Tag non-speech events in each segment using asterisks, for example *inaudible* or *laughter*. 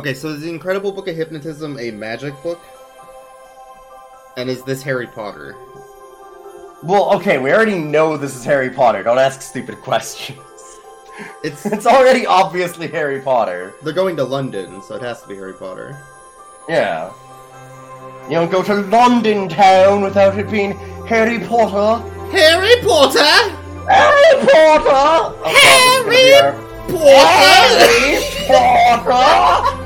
Okay, so is the Incredible Book of Hypnotism a magic book? And is this Harry Potter? Well, okay, we already know this is Harry Potter. Don't ask stupid *laughs* questions. It's It's already obviously Harry Potter. they're going to London, so it has to be Harry Potter. Yeah. You don't go to London town without it being Harry Potter. Harry Potter! Harry Potter! Harry Harry Potter!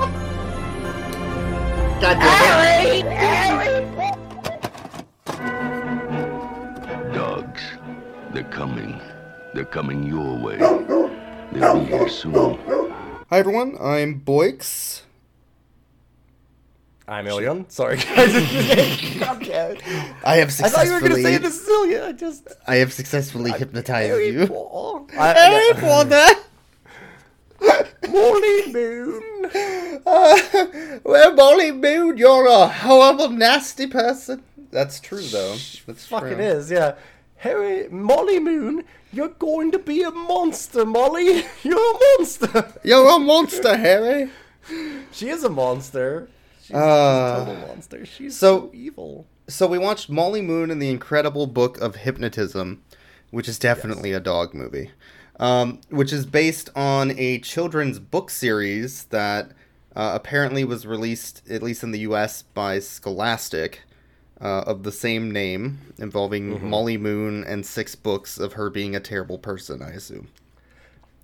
God damn it. Harry! Dogs, they're coming. They're coming your way. They'll be here soon. Hi everyone, I'm Boyks. I'm Ilyon. Sorry, *laughs* guys. God damn it. I have successfully. I thought you were gonna successfully say the Cecilia. I just. I have successfully hypnotized Harry you. Potter. Harry Potter! Molly Moon. Uh, well, Molly Moon, you're a horrible, nasty person. That's true, though. That's Fuck true. it is, yeah. Harry, Molly Moon, you're going to be a monster, Molly. *laughs* You're a monster. You're a monster, Harry. She is a monster. She's, Uh, she's a total monster. She's so- so, evil. So we watched Molly Moon and the Incredible Book of Hypnotism, which is definitely a dog movie, um, which is based on a children's book series that uh, apparently was released, at least in the U.S., by Scholastic, uh, of the same name, involving Molly Moon and six books of her being a terrible person. I assume.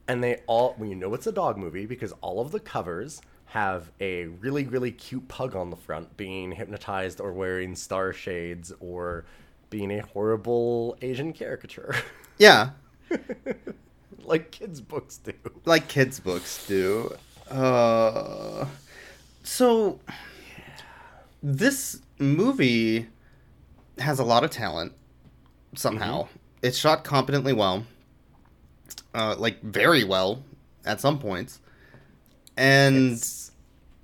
And they all, well, you know it's a dog movie because all of the covers have a really, really cute pug on the front being hypnotized or wearing star shades or being a horrible Asian caricature. *laughs* Yeah, like kids' books do. like kids' books do. Uh, so this movie has a lot of talent. Somehow, it's shot competently well, uh, like very well at some points, and It's,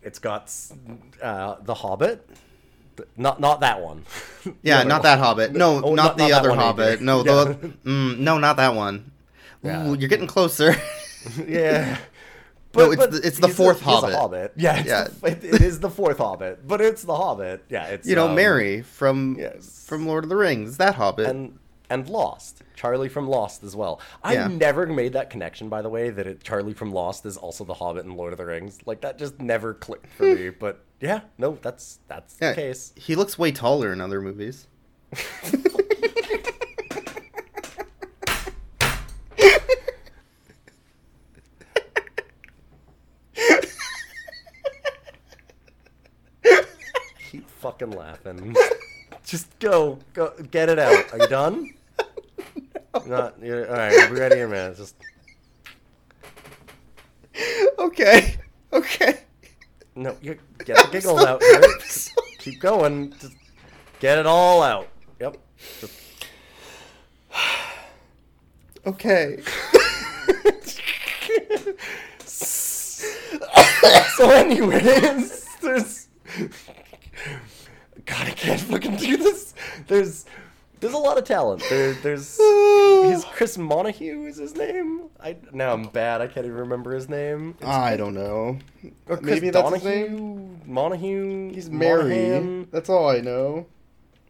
it's got uh, the Hobbit. Not not that one. *laughs* Yeah, not one. that Hobbit. No, Oh, not, the that other Hobbit. either. No, Yeah. the mm, no, not that one. Yeah. Ooh, you're getting closer. *laughs* yeah. *laughs* No, it's the- it's the fourth a, Hobbit. Hobbit. Yeah, Yeah. The, it, it is the fourth Hobbit, but it's the Hobbit. Yeah, it's you know, um, Merry from yes. from Lord of the Rings. That Hobbit. and and Lost. Charlie from Lost as well. I Yeah. never made that connection, by the way, that it, Charlie from Lost is also the Hobbit in Lord of the Rings. Like that just never clicked for me. *laughs* But yeah, no, that's that's Yeah, the case. He looks way taller in other movies. Keep fucking laughing. *laughs* Just go, go, get it out. Are you done? *laughs* Not, you're, all right. We'll be ready in a minute. Just Okay. Okay. no, you get the giggles out. right? Keep going. Just get it all out. Yep. Just, Okay. *laughs* so, anyways, there's. God, I can't fucking do this. There's, there's a lot of talent. There, there's. *sighs* He's Chris Montague is his name. I now I'm bad. I can't even remember his name. I don't know. Or Chris Maybe that's his Donahue, Montague. He's Merry. Monahan. That's all I know.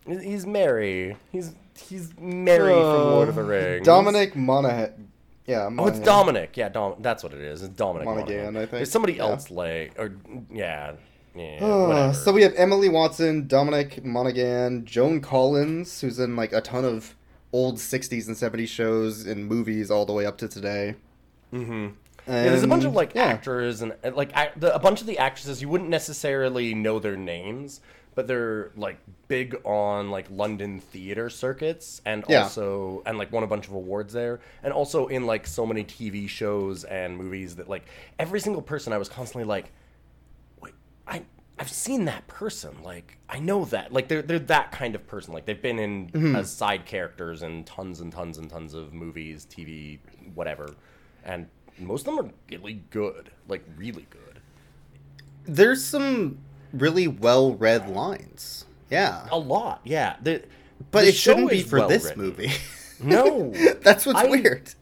He's- Merry. He's he's Merry from Lord of the Rings. Uh, Dominic Monaghan. Yeah. Oh, it's Dominic. Yeah, Dom. That's what it is. It's Dominic Monaghan, Monaghan. I think. There's somebody Yeah. else like or yeah, yeah. Uh, so we have Emily Watson, Dominic Monaghan, Joan Collins, who's in like a ton of old '60s and '70s shows and movies all the way up to today. Mhm. Yeah, there's a bunch of like yeah. actors and and, like the, a bunch of the actresses you wouldn't necessarily know their names, but they're like big on like London theater circuits and Yeah. also and like won a bunch of awards there and also in like so many TV shows and movies that like every single person I was constantly like I've seen that person like I know that like they're they're that kind of person like they've been in Mm-hmm. as side characters in tons and tons and tons of movies TV whatever and most of them are really good like really good There's some really well-read lines. Yeah, a lot yeah the, but the it shouldn't be for this movie. *laughs* no *laughs* That's what's I- weird.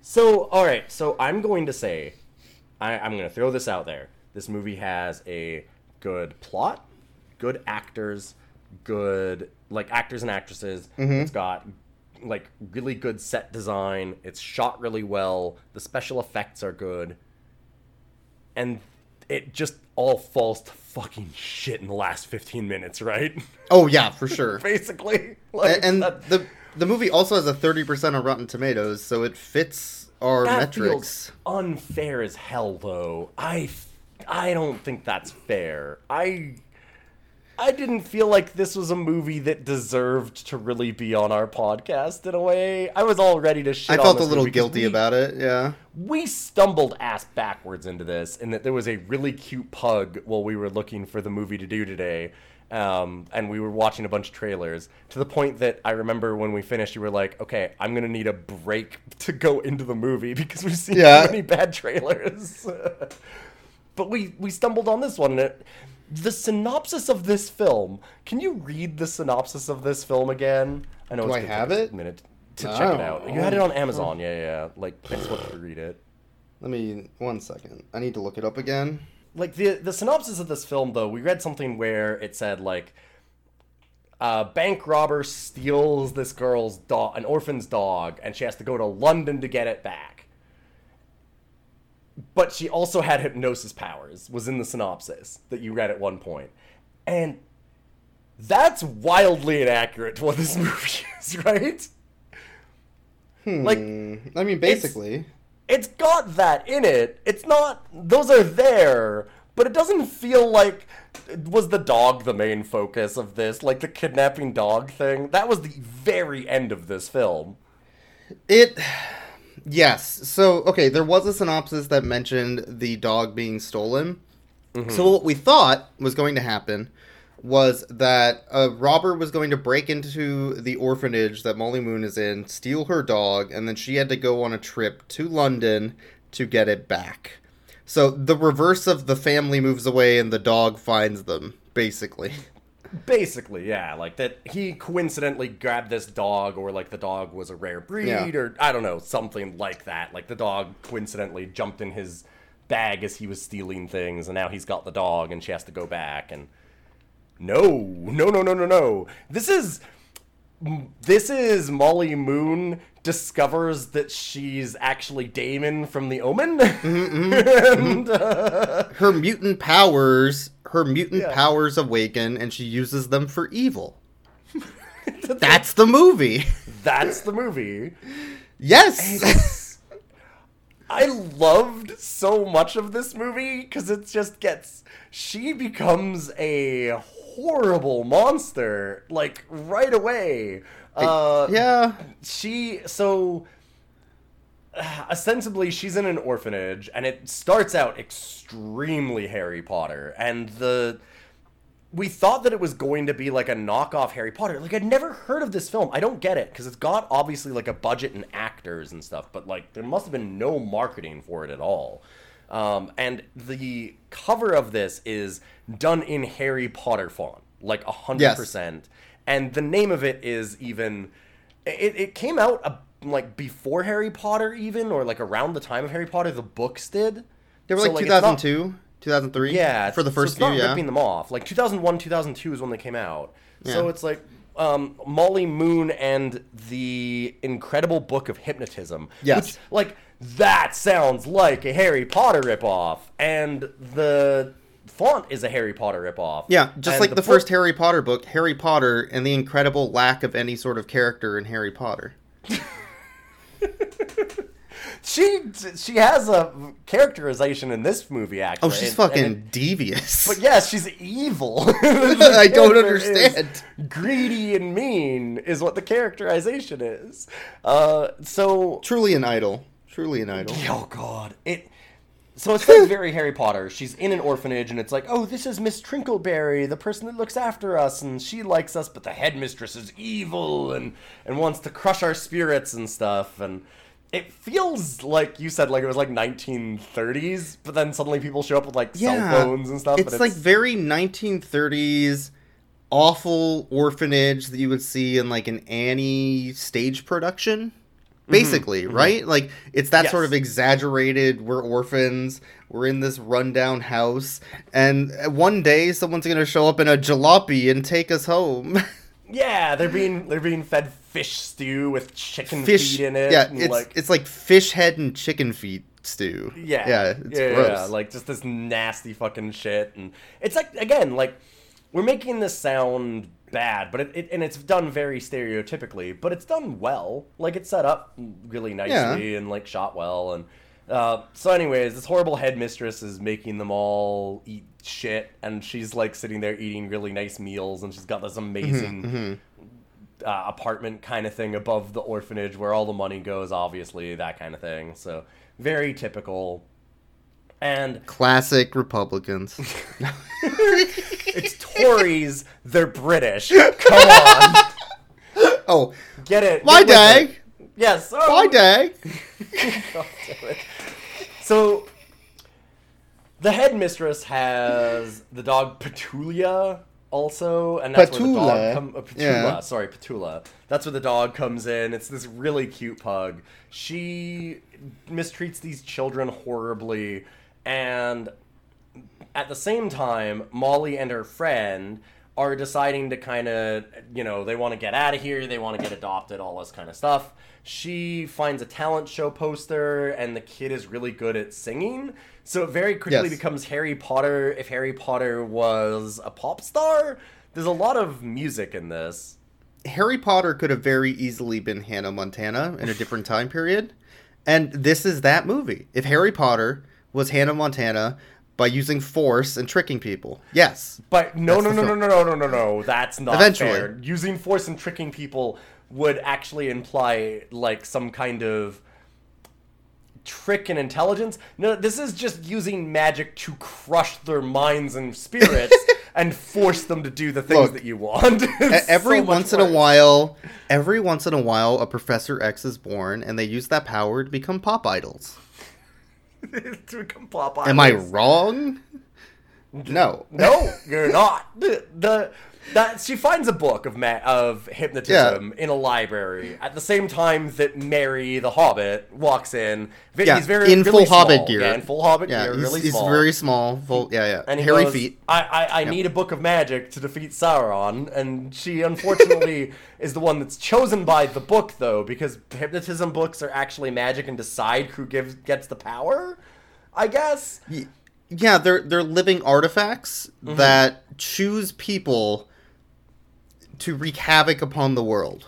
So, all right. So I'm going to say, I, I'm going to throw this out there. This movie has a good plot, good actors, good like actors and actresses. Mm-hmm. It's got like really good set design. It's shot really well. The special effects are good. And it just all falls to fucking shit in the last 15 minutes, right? Oh yeah, for sure. *laughs* Basically. Like, and that- the the movie also has a 30% on Rotten Tomatoes, so it fits our that metrics. feels unfair as hell though. I I don't think that's fair. I I didn't feel like this was a movie that deserved to really be on our podcast in a way. I was all ready to shit I felt a little guilty we- about it. Yeah. we stumbled ass backwards into this in that there was a really cute pug while we were looking for the movie to do today um, and we were watching a bunch of trailers to the point that i remember when we finished you were like okay i'm gonna need a break *laughs* to go into the movie because we've seen Yeah. too many bad trailers *laughs* but we we stumbled on this one and it the synopsis of this film can you read the synopsis of this film again i know Do it's I gonna have take it? a minute to check it out you had it oh. on amazon yeah yeah yeah. like i just wanted to read it Let me one second. I need to look it up again. like the the synopsis of this film though we read something where it said like a bank robber steals this girl's dog an orphan's dog and she has to go to london to get it back but she also had hypnosis powers was in the synopsis that you read at one point and that's wildly inaccurate to what this *laughs* movie is right like Hmm, I mean, basically. it's got that in it. It's not those are there, but it doesn't feel like was the dog the main focus of this, like the kidnapping dog thing. That was the very end of this film. It. Yes. So, okay, there was a synopsis that mentioned the dog being stolen. Mm-hmm. So, what we thought was going to happen was that uh, a robber was going to break into the orphanage that Molly Moon is in, steal her dog, and then she had to go on a trip to London to get it back. So, the reverse of the family moves away and the dog finds them, basically. *laughs* Basically, yeah, like that he coincidentally grabbed this dog or like the dog was a rare breed Yeah. or I don't know, something like that. Like the dog coincidentally jumped in his bag as he was stealing things and now he's got the dog and she has to go back and No, no, no, no, no, no. This is this is Molly Moon discovers that she's actually Damien from The Omen. *laughs* and, uh, Her mutant powers, her mutant Yeah. powers awaken, and she uses them for evil. *laughs* That's the movie. that's the movie. Yes. I loved so much of this movie because it just gets. She becomes a horrible monster, like right away. Uh, yeah. she so ostensibly she's in an orphanage and it starts out extremely harry potter and the we thought that it was going to be like a knockoff harry potter like i'd never heard of this film i don't get it because it's got obviously like a budget and actors and stuff but like there must have been no marketing for it at all um, and the cover of this is done in harry potter font like a hundred Yes. percent and the name of it is even it, it came out uh, like before Harry Potter even or like around the time of Harry Potter the books did They were So, like, not- 2002, 2003. yeah For the so first it's few, not yeah. ripping them off like 2001 2002 is when they came out Yeah. so it's like um, Molly Moon and the Incredible Book of Hypnotism Yes. which like that sounds like a Harry Potter ripoff and the font is a Harry Potter ripoff Yeah, just And like the, book- first Harry Potter book, Harry Potter, and the incredible lack of any sort of character in Harry Potter. *laughs* She she has a characterization in this movie actually. Oh, she's and- fucking and it- devious. but yes, she's evil. *laughs* I *laughs* don't understand. Greedy and mean is what the characterization is. Uh, so Truly an idol. Truly an idol. oh god, it. So it's like very Harry Potter. She's in an orphanage, and it's like, oh, this is Miss Trinkleberry, the person that looks after us, and she likes us, but the headmistress is evil and and wants to crush our spirits and stuff. And it feels like you said, like it was like 1930s, but then suddenly people show up with like cell phones and stuff. It's, and like very 1930s awful orphanage that you would see in like an Annie stage production. Mm-hmm. basically, mm-hmm. right? Like it's that sort of exaggerated. We're orphans. We're in this rundown house, and one day someone's gonna show up in a jalopy and take us home. *laughs* Yeah, they're being they're being fed fish stew with chicken fish feet in it. Yeah, it's like, it's like fish head and chicken feet stew. Yeah, yeah, it's yeah, gross. yeah, like just this nasty fucking shit, and it's like again, like we're making this sound bad, but it, it and it's done very stereotypically, but it's done well. Like it's set up really nicely and like shot well, and uh, so anyways, this horrible headmistress is making them all eat shit, and she's like sitting there eating really nice meals, and she's got this amazing. Uh, apartment kind of thing above the orphanage where all the money goes, obviously, that kind of thing. So, very typical. And Classic Republicans. *laughs* *laughs* it's Tories, they're British. *laughs* Come on. oh, Get it. My dag? Yes. Oh, Why dag? God damn it. So, the headmistress has the dog Petulia also, and that's where the dog come, uh, Petula, Yeah. sorry, Petula. That's where the dog comes in. It's this really cute pug. She mistreats these children horribly, and at the same time, Molly and her friend are deciding to kind of, you know, they want to get out of here, they want to get adopted, all this kind of stuff. She finds a talent show poster, and the kid is really good at singing. So it very quickly Yes. becomes Harry Potter if Harry Potter was a pop star. There's a lot of music in this. Harry Potter could have very easily been Hannah Montana in a different time period. And this is that movie. If Harry Potter was Hannah Montana by using force and tricking people. Yes. But no, no, no, no, no, no, no, no, no. That's not Eventually. fair. Using force and tricking people would actually imply like some kind of trick and intelligence. No, this is just using magic to crush their minds and spirits *laughs* and force them to do the things Look, that you want. *laughs* Every so once in a while, every once in a while, a Professor X is born, and they use that power to become pop idols. *laughs* to become pop Am I wrong? No. No, you're not. The, the that she finds a book of ma- of hypnotism in a library at the same time that Merry the Hobbit walks in. Vi- Yeah, he's very in really full Hobbit gear. Yeah, in full Hobbit Yeah, gear, he's, really he's small. very small. Full, yeah, yeah. and he Hairy goes, feet. I, I, I need a book of magic to defeat Sauron, and she unfortunately *laughs* is the one that's chosen by the book, though, because hypnotism books are actually magic and decide who gives gets the power. I guess. Yeah, they're they're living artifacts Mm-hmm. that choose people to wreak havoc upon the world.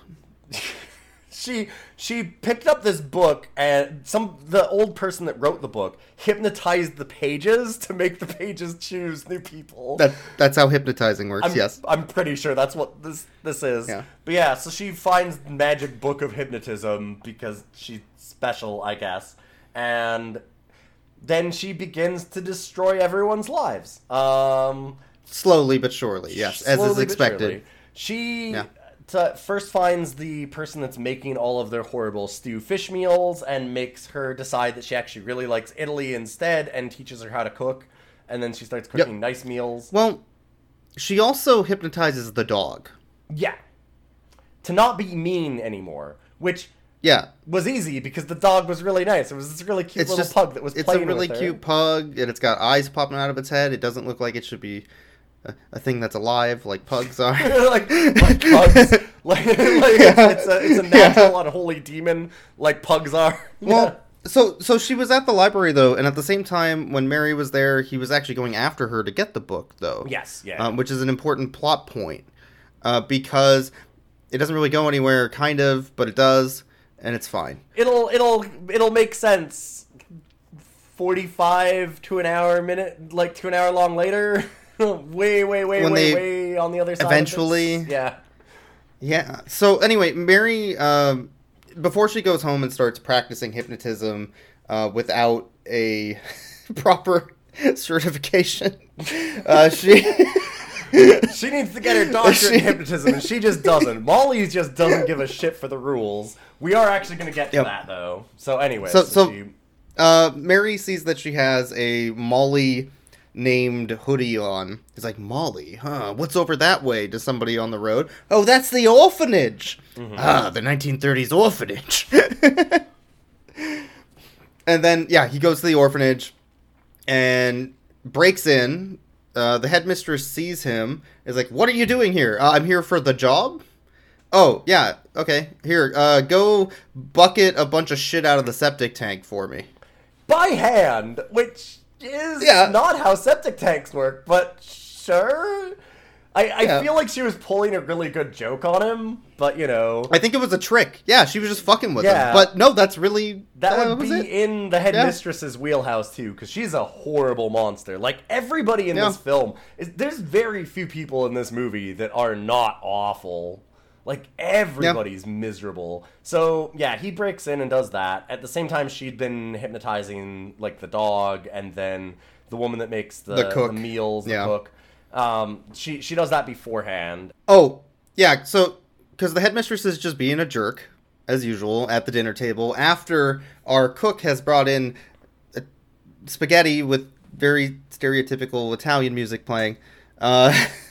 *laughs* she she picked up this book and some the old person that wrote the book hypnotized the pages to make the pages choose new people. That that's how hypnotizing works. I'm, yes. I'm pretty sure that's what this this is. Yeah. But yeah, so she finds magic book of hypnotism because she's special, I guess, and then she begins to destroy everyone's lives. Um, Slowly but surely. Yes, as is expected. She Yeah. t- first finds the person that's making all of their horrible stew fish meals and makes her decide that she actually really likes Italy instead and teaches her how to cook. And then she starts cooking nice meals. Well, she also hypnotizes the dog. Yeah. To not be mean anymore, which Yeah. was easy because the dog was really nice. It was this really cute It's little just pug that was it's a really cute pug and it's got eyes popping out of its head. It doesn't look like it should be a, a thing that's alive like pugs are. *laughs* like, like pugs. *laughs* like, like it's, it's a it's a natural unholy demon like pugs are. *laughs* Well, so so she was at the library though, and at the same time when Merry was there, he was actually going after her to get the book though. yes, yeah. um, which is an important plot point uh, because it doesn't really go anywhere, kind of, but it does, and it's fine. it'll it'll it'll make sense 45 to an hour minute like to an hour long later *laughs* way way way When way way on the other side of eventually- yeah Yeah. So anyway, Mary, um, before she goes home and starts practicing hypnotism uh, without a *laughs* proper *laughs* certification, uh, she. she needs to get her doctorate She- in hypnotism and she just doesn't molly just doesn't give a shit for the rules we are actually going to get to Yep. that though so anyway So- so- she, Uh, Merry sees that she has a Molly named Hoodie on. He's like, Molly, huh? What's over that way? To somebody on the road. Oh, that's the orphanage. Ah, the 1930s orphanage. *laughs* and then, yeah, he goes to the orphanage and breaks in. Uh, the headmistress sees him. Is like, "What are you doing here? Uh, I'm here for the job." Oh yeah, okay. Here, uh, go bucket a bunch of shit out of the septic tank for me. by hand, which is Yeah. not how septic tanks work, but sure. I, I Yeah. feel like she was pulling a really good joke on him, but you know, I think it was a trick. Yeah, she was just fucking with Yeah. him. But no, that's really that uh, would be it. in the headmistress's wheelhouse too, because she's a horrible monster. Like everybody in this film, is, there's very few people in this movie that are not awful. Like everybody's miserable. So yeah, he breaks in and does that. At the same time, she'd been hypnotizing like the dog, and then the woman that makes the, The cook. meals, the Yeah. cook. Um, she she does that beforehand. Oh, yeah. So, because the headmistress is just being a jerk, as usual, at the dinner table, after our cook has brought in uh, spaghetti with very stereotypical Italian music playing. Uh, *laughs*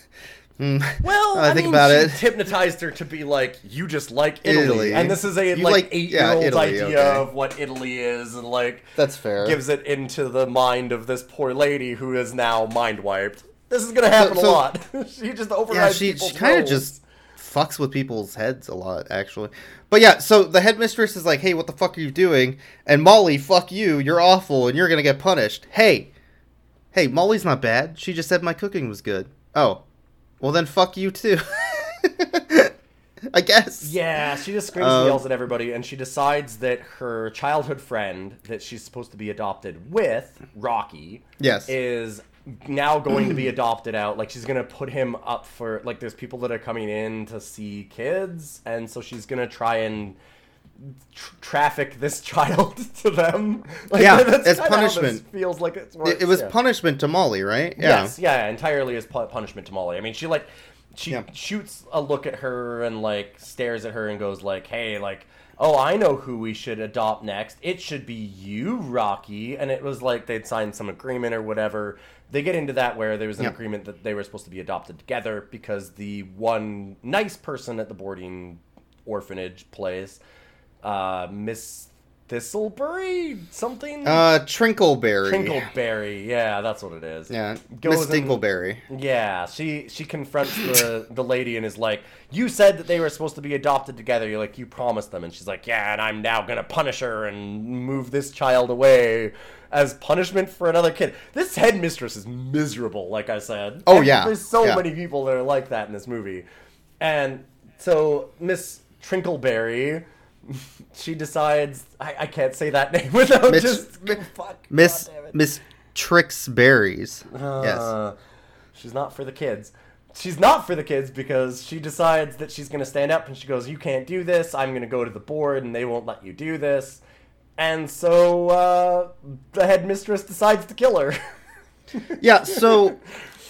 hmm, Well, *laughs* I I, think mean, about she it. hypnotized her to be like, you just like Italy, Italy. and this is a You like, like- eight yeah, year old Italy, idea okay. of what Italy is, and like That's fair. gives it into the mind of this poor lady who is now mind wiped. This is gonna happen so- a lot. *laughs* she just overrides yeah, she, she kind of just fucks with people's heads a lot, actually. But yeah, so the headmistress is like, "Hey, what the fuck are you doing?" And Molly, "Fuck you! You're awful, and you're gonna get punished." Hey, hey, Molly's not bad. She just said my cooking was good. Oh, well then, fuck you too. *laughs* I guess. Yeah, she just screams Um, and yells at everybody, and she decides that her childhood friend that she's supposed to be adopted with, Rocky, Yes. is now going to be *clears throat* adopted out. Like she's gonna put him up for like there's people that are coming in to see kids, and so she's gonna try and tr- traffic this *laughs* child to them. *laughs* Like, Yeah, *laughs* that's as kinda how this punishment. feels like it's It, it was yeah. punishment to Molly, right? Yeah. Yes, yeah, entirely as pu- punishment to Molly. I mean, she like she Yeah. shoots a look at her and like stares at her and goes like, "Hey, like, oh, I know who we should adopt next. It should be you, Rocky." And it was like they'd signed some agreement or whatever. They get into that where there was an Yeah. agreement that they were supposed to be adopted together because the one nice person at the boarding orphanage place, uh, Miss Thistleberry? something. Uh, Trinkleberry. Trinkleberry, yeah, that's what it is. Yeah, Miss and- yeah, she she confronts the the lady and is like, "You said that they were supposed to be adopted together. You're like, you promised them." And she's like, "Yeah, and I'm now gonna punish her and move this child away as punishment for another kid." This headmistress is miserable, like I said. Oh, And yeah, there's so yeah. many people that are like that in this movie, and so Miss Trinkleberry. *laughs* She decides I, I can't say that *laughs* name without Mitch- just Mi- fuck Miss God damn it. Miss Trix Berries. yes. Uh, She's not for the kids. She's not for the kids because she decides that she's going to stand up and she goes, You can't do this. I'm going to go to the board and they won't let you do this. And so uh, the headmistress decides to kill her. *laughs* Yeah, so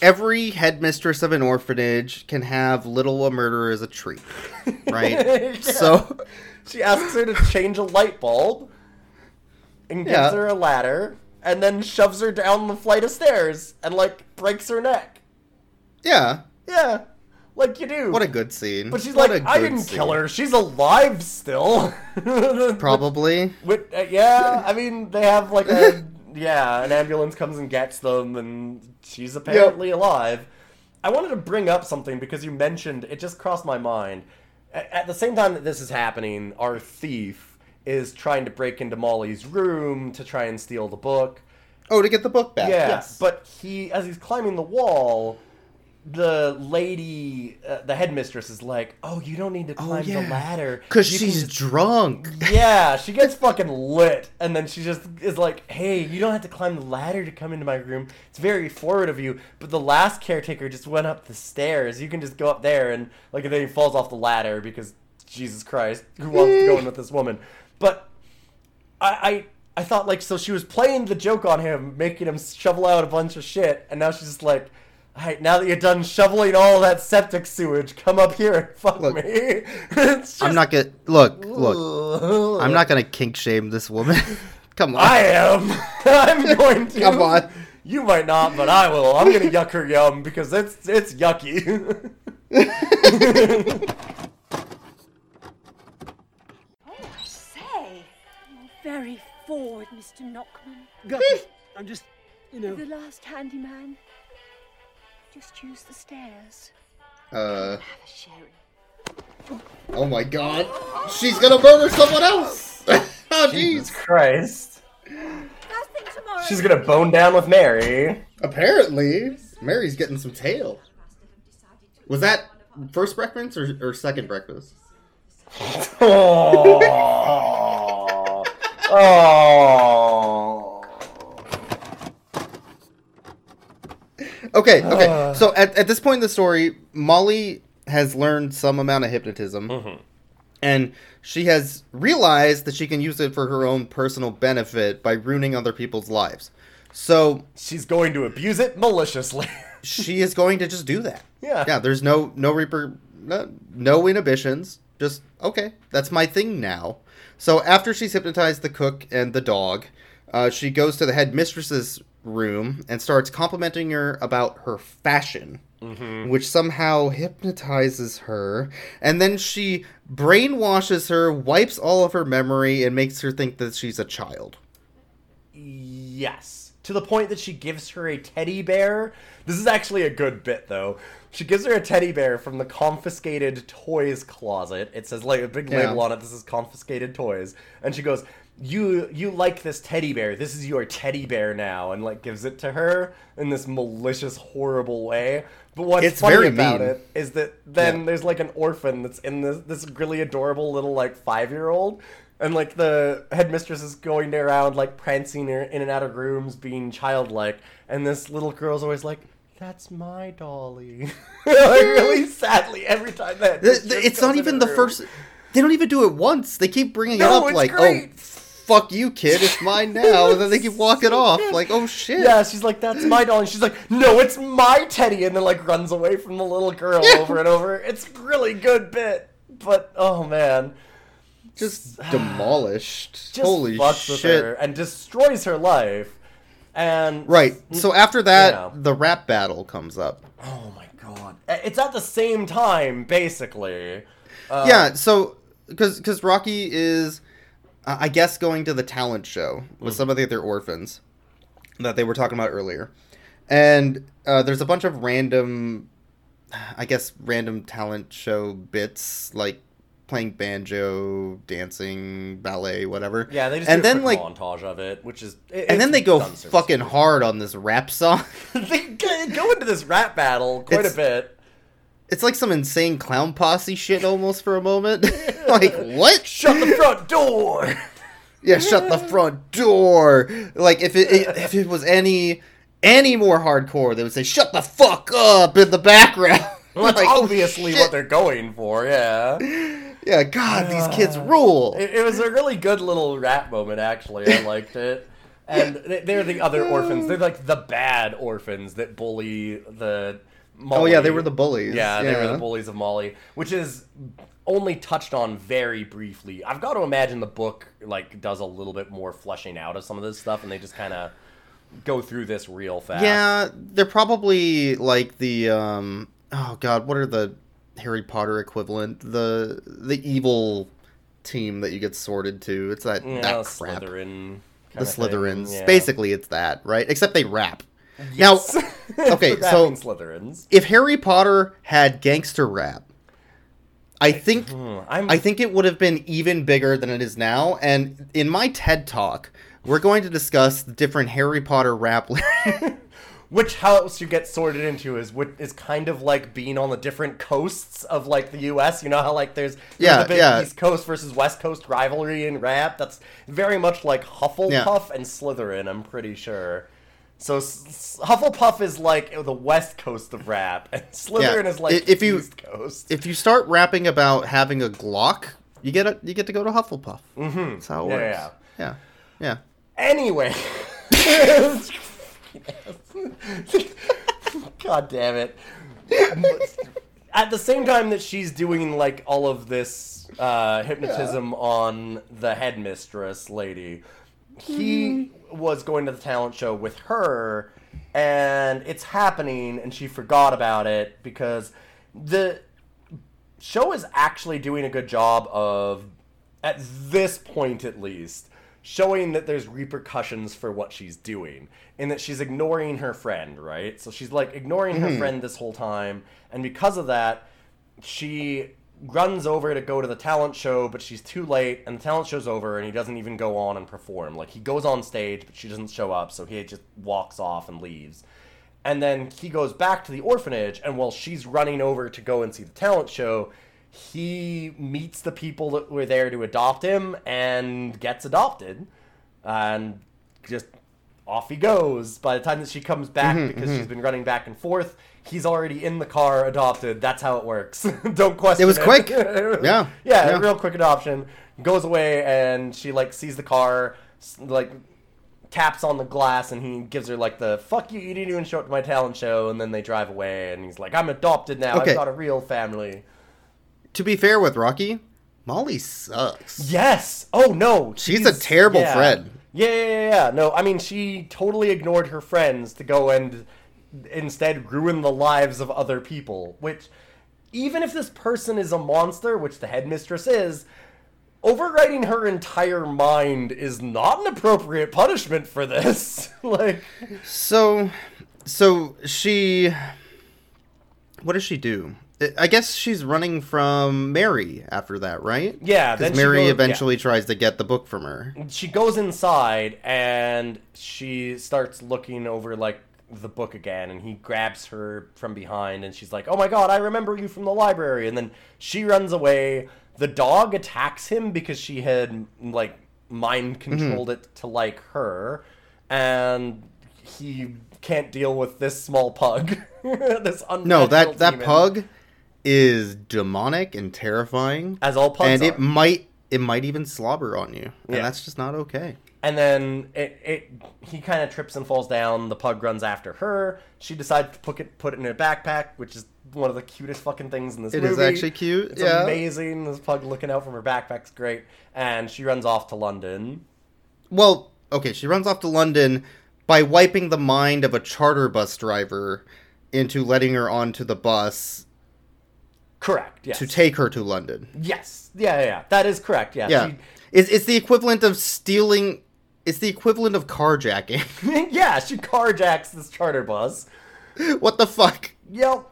every headmistress of an orphanage can have little a murder as a treat, right? *laughs* So she asks her to change a light bulb and gives Yeah. her a ladder and then shoves her down the flight of stairs and, like, breaks her neck. yeah, Yeah, like you do. what a good scene. But she's What like, I didn't scene. kill her. She's alive still. *laughs* Probably. With, uh, yeah, I mean, they have like a *laughs* yeah, an ambulance comes and gets them, and she's apparently alive. I wanted to bring up something because you mentioned it. Just crossed my mind. At the same time that this is happening, our thief is trying to break into Molly's room to try and steal the book. Oh, to get the book back. Yeah, yes. but he, as he's climbing the wall, the lady, uh, the headmistress, is like, "Oh, you don't need to oh climb yeah, the ladder because she's just drunk. yeah, she gets fucking lit, and then she just is like, "Hey, you don't have to climb the ladder to come into my room. It's very forward of you." But the last caretaker just went up the stairs. You can just go up there, and like, and then he falls off the ladder because Jesus Christ, who wants to go in with this woman? But I, I, I thought like, so she was playing the joke on him, making him shovel out a bunch of shit, and now she's just like. All right, now that you're done shoveling all that septic sewage, come up here and fuck Look, me. *laughs* It's I'm not gonna look. Look, I'm not gonna kink shame this woman. *laughs* Come on. I am. *laughs* I'm going to. Come on. You might not, but I will. I'm gonna yuck her yum because it's it's yucky. Oh, I say. You're very forward, Mr. Knockman. Guppy, I'm just, you know. The last handyman. Just use the stairs. Uh, sherry. oh my god. She's gonna murder someone else! *laughs* oh Jesus jeez. Christ. She's gonna bone down with Merry. Apparently, Merry's getting some tail. Was that first breakfast or, or second breakfast? *laughs* Oh. oh. Okay, okay. Uh. so at, at this point in the story, Molly has learned some amount of hypnotism. Mm-hmm. And she has realized that she can use it for her own personal benefit by ruining other people's lives. So She's going to abuse it maliciously. *laughs* she is going to just do that. Yeah. Yeah, there's no no reaper no, no inhibitions. Just okay, that's my thing now. So after she's hypnotized the cook and the dog, uh, she goes to the headmistress's room and starts complimenting her about her fashion, mm-hmm. which somehow hypnotizes her. And then she brainwashes her, wipes all of her memory, and makes her think that she's a child. Yes. To the point that she gives her a teddy bear. This is actually a good bit, though. She gives her a teddy bear from the confiscated toys closet. It says like a big Yeah. label on it. This is confiscated toys, and she goes, "You you like this teddy bear? This is your teddy bear now," and like gives it to her in this malicious, horrible way. But what's It's funny very about mean. it is that then Yeah. there's like an orphan that's in this this really adorable little like five year old. And like the headmistress is going around like prancing in in and out of rooms, being childlike, and this little girl's always like, "That's my dolly," *laughs* like really *laughs* sadly every time that. Th- th- it's not even the first. They don't even do it once. They keep bringing No, it up like, oh, great. "Oh, fuck you, kid, it's mine now," and then they keep *laughs* walking off like, "Oh shit." Yeah, she's like, "That's my doll. And she's like, "No, it's my teddy," and then like runs away from the little girl over and over. It's a really good bit, but oh man. just *sighs* demolished. just Holy shit! her and destroys her life. And Right. So after that, Yeah. the rap battle comes up. oh my god, it's at the same time basically. Uh, yeah. So because because Rocky is, uh, I guess, going to the talent show with Mm. some of the other orphans that they were talking about earlier, and uh, there's a bunch of random, I guess, random talent show bits like playing banjo, dancing, ballet, whatever. Yeah, they just and do a then like. montage of it, which is it- And then they go fucking hard on this rap song. *laughs* they go into this rap battle quite It's- a bit. It's like some insane clown posse shit almost for a moment. *laughs* like what? Shut the front door. *laughs* Yeah, shut the front door. Like if it, it if it was any any more hardcore, they would say shut the fuck up in the background. *laughs* Well, that's Like, obviously shit. what they're going for. Yeah. Yeah, God, these kids uh, rule. It, it was a really good little rap moment, actually. I liked it. And they're the other orphans. They're like the bad orphans that bully the. Molly. Oh yeah, they were the bullies. Yeah, they were the bullies of Molly, which is only touched on very briefly. I've got to imagine the book like does a little bit more fleshing out of some of this stuff, and they just kind of go through this real fast. Yeah, they're probably like the um. Oh God, what are the Harry Potter equivalent? The the evil team that you get sorted to. It's that yeah, that crap. Slytherin. the Slytherins. yeah. Basically, it's that, right? Except they rap. Yes. Now, *laughs* okay, so Slytherins. if Harry Potter had gangster rap, I think Hmm, I'm I think it would have been even bigger than it is now. And in my TED talk, we're going to discuss the different Harry Potter rap. *laughs* Which house you get sorted into is what is kind of like being on the different coasts of like the U.S. You know how like there's, there's Yeah, the big yeah. East Coast versus West Coast rivalry in rap. That's very much like Hufflepuff and Slytherin. I'm pretty sure. So Hufflepuff is like the West Coast of rap, and Slytherin Yeah, is like if you- East Coast. if you start rapping about having a Glock, you get a, you get to go to Hufflepuff. Mm-hmm. That's how it Yeah, works. Yeah, yeah. Anyway. *laughs* God damn it. At the same time that she's doing like all of this uh, hypnotism on the headmistress lady, he was going to the talent show with her and it's happening, and she forgot about it because the show is actually doing a good job of, at this point at least, showing that there's repercussions for what she's doing, in that she's ignoring her friend, right? So she's like ignoring her mm-hmm. friend this whole time, and because of that, she runs over to go to the talent show, but she's too late, and the talent show's over, and he doesn't even go on and perform. Like he goes on stage, but she doesn't show up, so he just walks off and leaves. And then he goes back to the orphanage, and while she's running over to go and see the talent show, he meets the people that were there to adopt him and gets adopted. And just off he goes. By the time that she comes back, mm-hmm, because she's mm-hmm. been running back and forth, he's already in the car adopted. That's how it works. *laughs* Don't question It was quick. *laughs* Yeah. yeah, Yeah. real quick adoption. Goes away and she like sees the car, like taps on the glass and he gives her like the fuck you, you didn't even show up to my talent show. And then they drive away and he's like, I'm adopted now. Okay. I've got a real family. To be fair with Rocky, Molly sucks. Yes. Oh no. She's a terrible yeah. friend. Yeah, yeah, yeah, yeah. No, I mean she totally ignored her friends to go and instead ruin the lives of other people. Which, even if this person is a monster, which the headmistress is, overriding her entire mind is not an appropriate punishment for this. *laughs* like, So, so she, what does she do? I- guess she's running from Merry after that, right? Yeah, because Merry goes- eventually tries to get the book from her. she goes inside and she starts looking over like the book again and he grabs her from behind and she's like oh my god i remember you from the library and then she runs away the dog attacks him because she had like mind mm-hmm. controlled it to like her and he can't deal with this small pug *laughs* this No, that that demon. pug is demonic and terrifying, as all pugs and are. it might it might even slobber on you, and Yeah. that's just not okay. And then it, it he kind of trips and falls down. The pug runs after her. She decides to put it put it in a backpack, which is one of the cutest fucking things in this It movie. is actually cute, It's yeah. amazing. This pug looking out from her backpack's great. And she runs off to London. Well, okay, she runs off to London by wiping the mind of a charter bus driver into letting her onto the bus Correct. Yes. to take her to London. yes. Yeah, yeah, yeah. That is correct. Yeah. Yeah, it's it's the equivalent of stealing. It's the equivalent of carjacking. *laughs* Yeah. She carjacks this charter bus. what the fuck? Yep.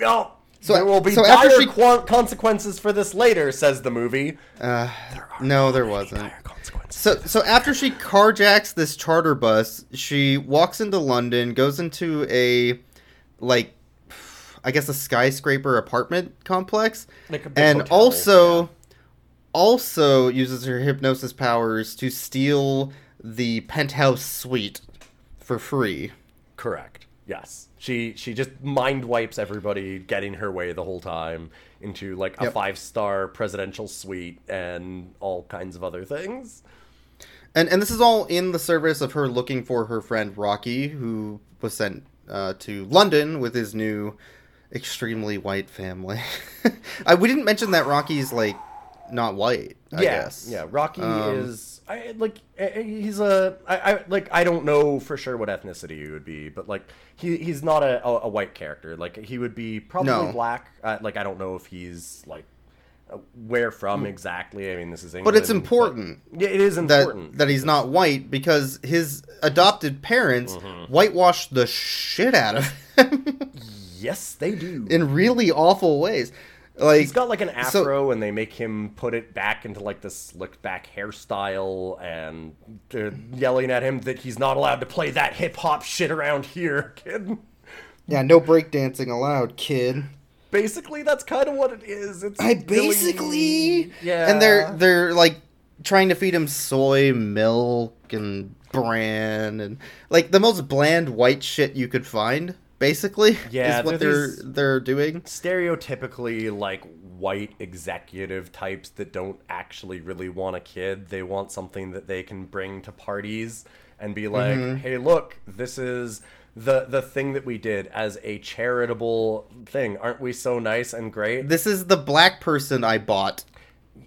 Yep. So- there will be so after dire she- quan- consequences for this later, says the movie. Uh, no, there wasn't. So, so after she carjacks this charter bus, she walks into London, goes into a, like, I guess a skyscraper apartment complex, Like and also. Also uses her hypnosis powers to steal the penthouse suite for free. Correct. Yes. She she just mind wipes everybody getting her way the whole time into like a Yep. five star presidential suite and all kinds of other things. And and this is all in the service of her looking for her friend Rocky, who was sent uh, to London with his new extremely white family. *laughs* I we didn't mention that Rocky's like not white. I yeah. guess. Yeah. Rocky Um, is I like he's a I, I like I don't know for sure what ethnicity he would be, but like he he's not a, a, a white character. Like he would be probably No. black. Uh, like I don't know if he's like uh, where from exactly. I mean, this is England, Hmm. But it's important yeah, it is that important that he's not white because his adopted parents Mm-hmm. whitewashed the shit out of him Yes, they do. *laughs* in really awful ways. Like He's got like an so- afro, and they make him put it back into like this slicked back hairstyle, and they're yelling at him that he's not allowed to play that hip hop shit around here, *laughs* kid. yeah, no breakdancing allowed, kid. Basically, that's kind of what it is. It's I really- basically yeah, And they're they're like trying to feed him soy milk and bran and like the most bland white shit you could find. Basically, *laughs* Yeah, is what they're they're doing. stereotypically like white executive types that don't actually really want a kid. They want something that they can bring to parties and be like, Mm-hmm. "Hey, look, this is the the thing that we did as a charitable thing. Aren't we so nice and great?" This is the black person I bought.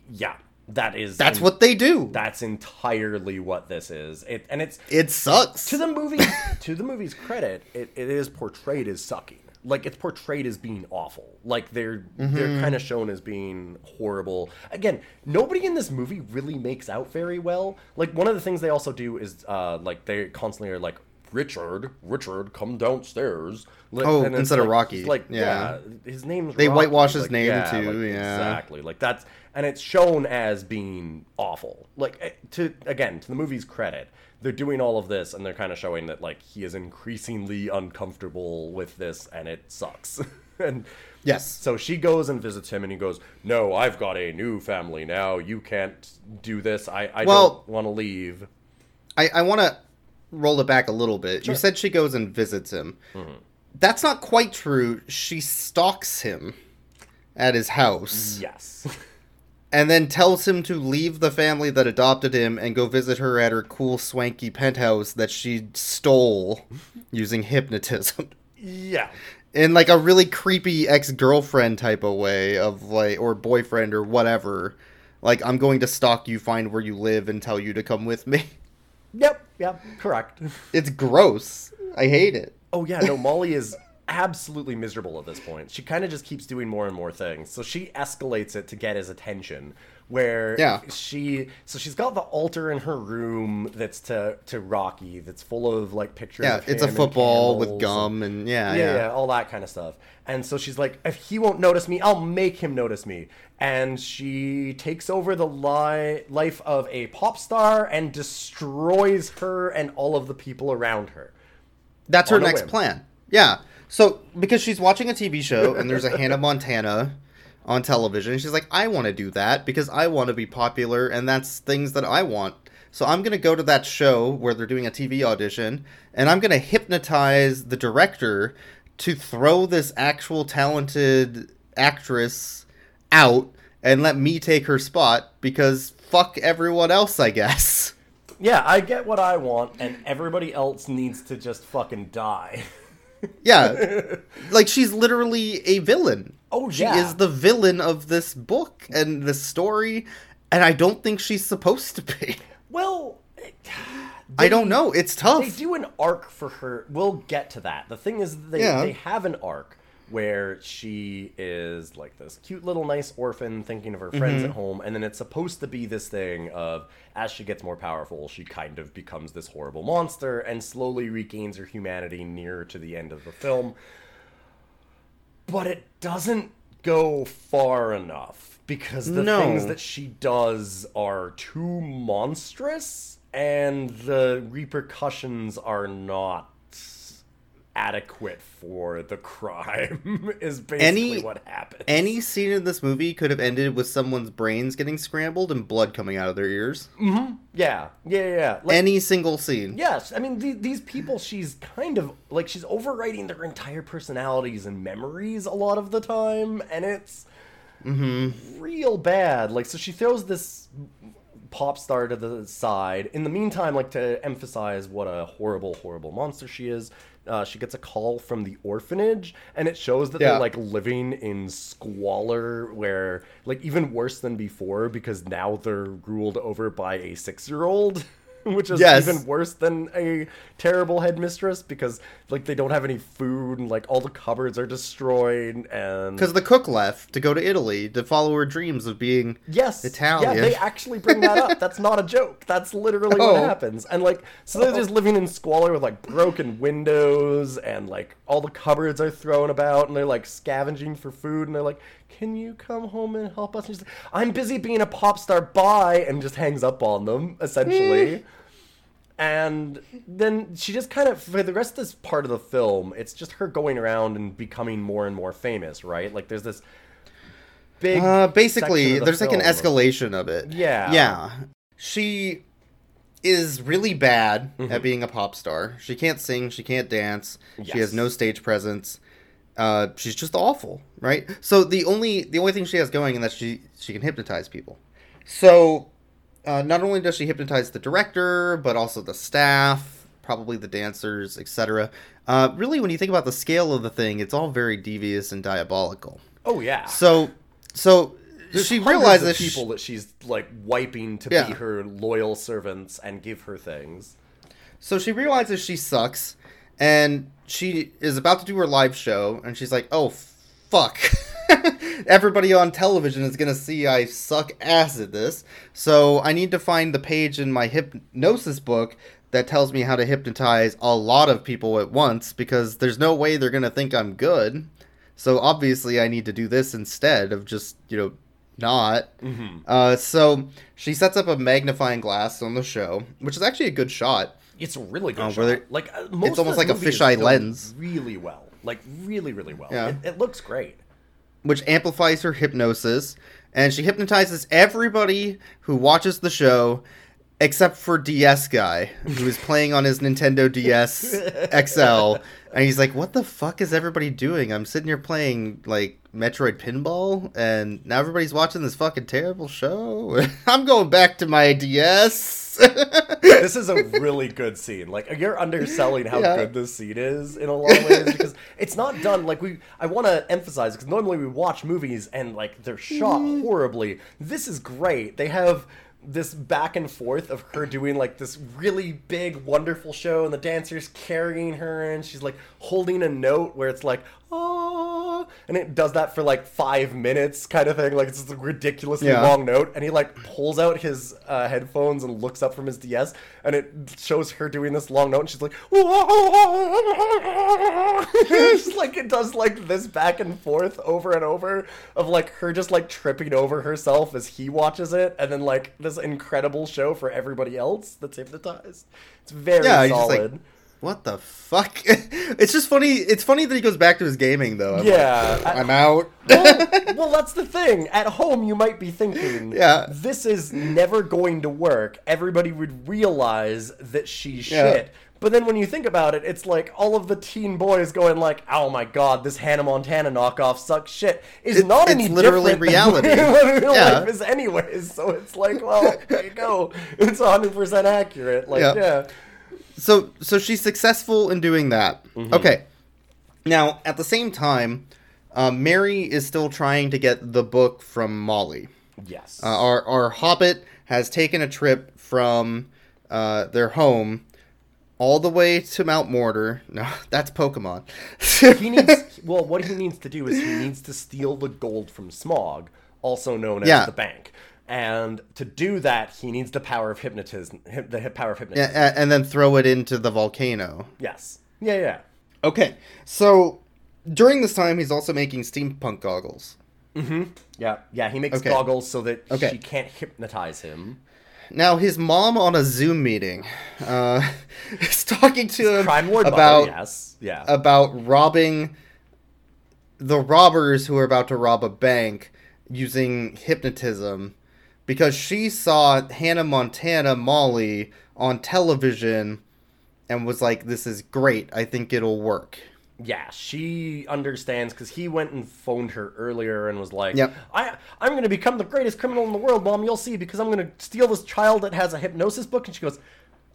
yeah. That is That's what they do. that's entirely what this is. It and it's it sucks. to the movie *laughs* to the movie's credit, it, it is portrayed as sucking. Like it's portrayed as being awful. Like they're they're kind of shown as being horrible. Again, nobody in this movie really makes out very well. Like one of the things they also do is uh like they constantly are like Richard, Richard, come downstairs. Like, Oh, instead of Rocky. Like Yeah. yeah, his name's They Rocky. whitewash his Like, name, yeah, too, like, yeah. Exactly. Like that's and it's shown as being awful. Like eh, to again to the movie's credit, they're doing all of this and they're kind of showing that like he is increasingly uncomfortable with this and it sucks. *laughs* and Yes. so she goes and visits him and he goes, "No, I've got a new family now. You can't do this. I I Well- don't want to leave." I, I want to roll it back a little bit. You said she goes and visits him. Mm-hmm. That's not quite true. She stalks him at his house Yes. *laughs* and then tells him to leave the family that adopted him and go visit her at her cool, swanky penthouse that she stole *laughs* using hypnotism. yeah. In like a really creepy ex girlfriend type of way of like, or boyfriend or whatever. Like, I'm going to stalk you, find where you live, and tell you to come with me. *laughs* Yep. Yep. Correct. It's gross. I hate it. Oh yeah, no, Molly is absolutely miserable at this point. She kind of just keeps doing more and more things. So she escalates it to get his attention. Where Yeah. she so she's got the altar in her room that's to to Rocky that's full of like pictures. Yeah, it's a football with gum and yeah, yeah, yeah. yeah, all that kind of stuff. And so she's like, if he won't notice me, I'll make him notice me. And she takes over the li- life of a pop star and destroys her and all of the people around her. That's her next whim. plan. Yeah. So because she's watching a TV show and there's a Hannah Montana on television, she's like, I want to do that because I want to be popular and that's things that I want. So I'm gonna go to that show where they're doing a TV audition and I'm gonna hypnotize the director to throw this actual talented actress out and let me take her spot because fuck everyone else, I guess. *laughs* Yeah, I get what I want, and everybody else needs to just fucking die. *laughs* Yeah. like she's literally a villain. Oh, She yeah. is the villain of this book and this story, and I don't think she's supposed to be. well, I don't know. It's tough. they do an arc for her. We'll get to that. The thing is, they, Yeah. they have an arc where she is like this cute little nice orphan thinking of her friends Mm-hmm. at home, and then it's supposed to be this thing of as she gets more powerful, she kind of becomes this horrible monster and slowly regains her humanity near to the end of the film. But it doesn't go far enough because the No. things that she does are too monstrous and the repercussions are not adequate for the crime *laughs* is basically Any- what happens. Any scene in this movie could have ended with someone's brains getting scrambled and blood coming out of their ears. Mm-hmm. yeah, yeah, yeah, yeah. Like, Any single scene. Yes, I mean the, these people. She's kind of like she's overwriting their entire personalities and memories a lot of the time, and it's mm-hmm. real bad. Like, so she throws this pop star to the side. In the meantime, like to emphasize what a horrible, horrible monster she is. Uh, she gets a call from the orphanage, and it shows that Yeah. they're like living in squalor, where like even worse than before because now they're ruled over by a six-year-old. *laughs* *laughs* which is Yes. even worse than a terrible headmistress because like they don't have any food and like all the cupboards are destroyed and Because the cook left to go to Italy to follow her dreams of being yes Italian. yeah they actually bring that up that's not a joke that's literally what *laughs* Oh. happens and like so they're just living in squalor with like broken windows and like all the cupboards are thrown about and they're like scavenging for food and they're like can you come home and help us and she's like i'm busy being a pop star bye and just hangs up on them essentially *laughs* and then she just kind of for the rest of this part of the film it's just her going around and becoming more and more famous right like there's this big Uh, basically, the there's like an escalation of it. Yeah. Yeah. She is really bad Mm-hmm. at being a pop star. She can't sing, she can't dance, she has no stage presence. Uh, she's just awful, right? So the only the only thing she has going is that she she can hypnotize people. So uh, not only does she hypnotize the director, but also the staff, probably the dancers, etc. Uh, really, when you think about the scale of the thing, it's all very devious and diabolical. oh yeah So, so There's she realizes people that she's like wiping to Yeah. be her loyal servants and give her things. So she realizes she sucks, and she is about to do her live show, and she's like, "Oh, fuck." *laughs* Everybody on television is gonna see I suck ass at this, so I need to find the page in my hypnosis book that tells me how to hypnotize a lot of people at once because there's no way they're gonna think I'm good. So obviously, I need to do this instead of just you know not. Uh, so she sets up a magnifying glass on the show, which is actually a good shot. It's a really good Oh, they- like uh, most it's almost like a fisheye lens. Really well, like really, really well. Yeah. It, it looks great. which amplifies her hypnosis, and she hypnotizes everybody who watches the show except for DS guy who is playing on his Nintendo DS XL, *laughs* and he's like, "What the fuck is everybody doing? I'm sitting here playing like Metroid Pinball, and now everybody's watching this fucking terrible show. *laughs* I'm going back to my DS." *laughs* this is a really good scene. Like you're underselling how Yeah. good this scene is in a lot of ways because *laughs* it's not done like we. I want to emphasize because normally we watch movies and like they're shot Mm-hmm. horribly. This is great. They have this back and forth of her doing like this really big wonderful show and the dancers carrying her and she's like holding a note where it's like oh and it does that for like five minutes kind of thing like it's just a ridiculously Yeah. long note and he like pulls out his uh, headphones and looks up from his DS and it shows her doing this long note and she's like *laughs* It's like it does like this back and forth over and over of like her just like tripping over herself as he watches it and then like this incredible show for everybody else that's hypnotized it's very Yeah, solid what the fuck? *laughs* it's just funny. It's funny that he goes back to his gaming though. I'm yeah I- I'm out. well, *laughs* well, that's the thing. At home, you might be thinking, Yeah. this is never going to work. Everybody would realize that she's Yeah. shit. But then when you think about it, it's like all of the teen boys going like, "Oh my god, this Hannah Montana knockoff sucks shit." Is It- not it's any literally reality. *laughs* than real Yeah. life is, anyways. So it's like, well, there you go. It's 100 percent accurate. Like, Yeah. yeah. So so she's successful in doing that. Mm-hmm. Okay. Now at the same time, uh, Merry is still trying to get the book from Molly. yes, Uh, our our Hobbit has taken a trip from uh, their home all the way to Mount Mortar. *laughs* No, that's Pokemon. *laughs* he needs well what he needs to do is he needs to steal the gold from Smaug also known as Yeah. the bank and to do that he needs the power of hypnotism the power of hypnotism. A- and then throw it into the volcano. yes. Yeah yeah. Okay, so during this time, he's also making steampunk goggles. yeah. Yeah he makes Okay. goggles so that Okay. she can't hypnotize him. Now, his mom on a Zoom meeting uh, *laughs* is talking to him crime lord about mother, yes. Yeah. about robbing the robbers who are about to rob a bank using hypnotism because she saw Hannah Montana Molly on television and was like, "This is great. I think it'll work." yeah, she understands because he went and phoned her earlier and was like, Yep. I, I'm going to become the greatest criminal in the world, Mom. You'll see because I'm going to steal this child that has a hypnosis book. And she goes,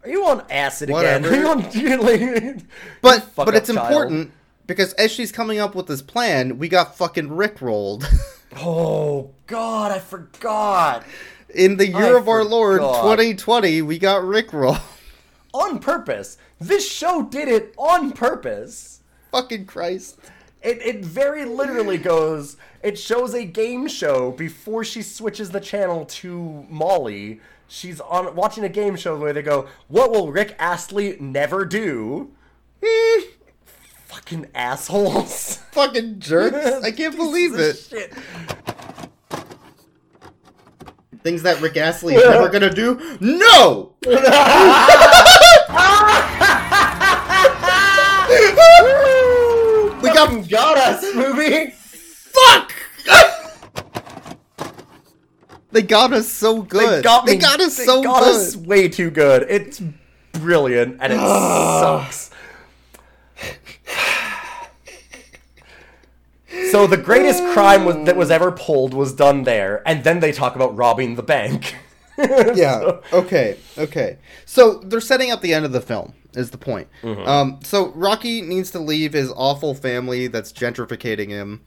Are you on acid again? Whatever. Are you on, *laughs* But but it's child." important because as she's coming up with this plan, we got fucking rickrolled. *laughs* Oh, God, I forgot. In the year I of our Lord 2020, we got rickrolled. *laughs* On purpose. This show did it on purpose. fucking Christ. It, it very literally goes, it shows a game show before she switches the channel to Molly. She's on watching a game show where they go, What will Rick Astley never do? Hmm. Fucking assholes. *laughs* Fucking jerks. *laughs* I can't believe it. shit. Things that Rick Astley is never gonna do? No! *laughs* we got Got us, movie! fuck! they got us so good. They got me. They got us they so got good. us way too good. It's brilliant and it *sighs* sucks. So the greatest crime was, that was ever pulled was done there, and then they talk about robbing the bank. *laughs* yeah. Okay. Okay. So they're setting up the end of the film. Is the point? Mm-hmm. Um. So Rocky needs to leave his awful family that's gentrificating him,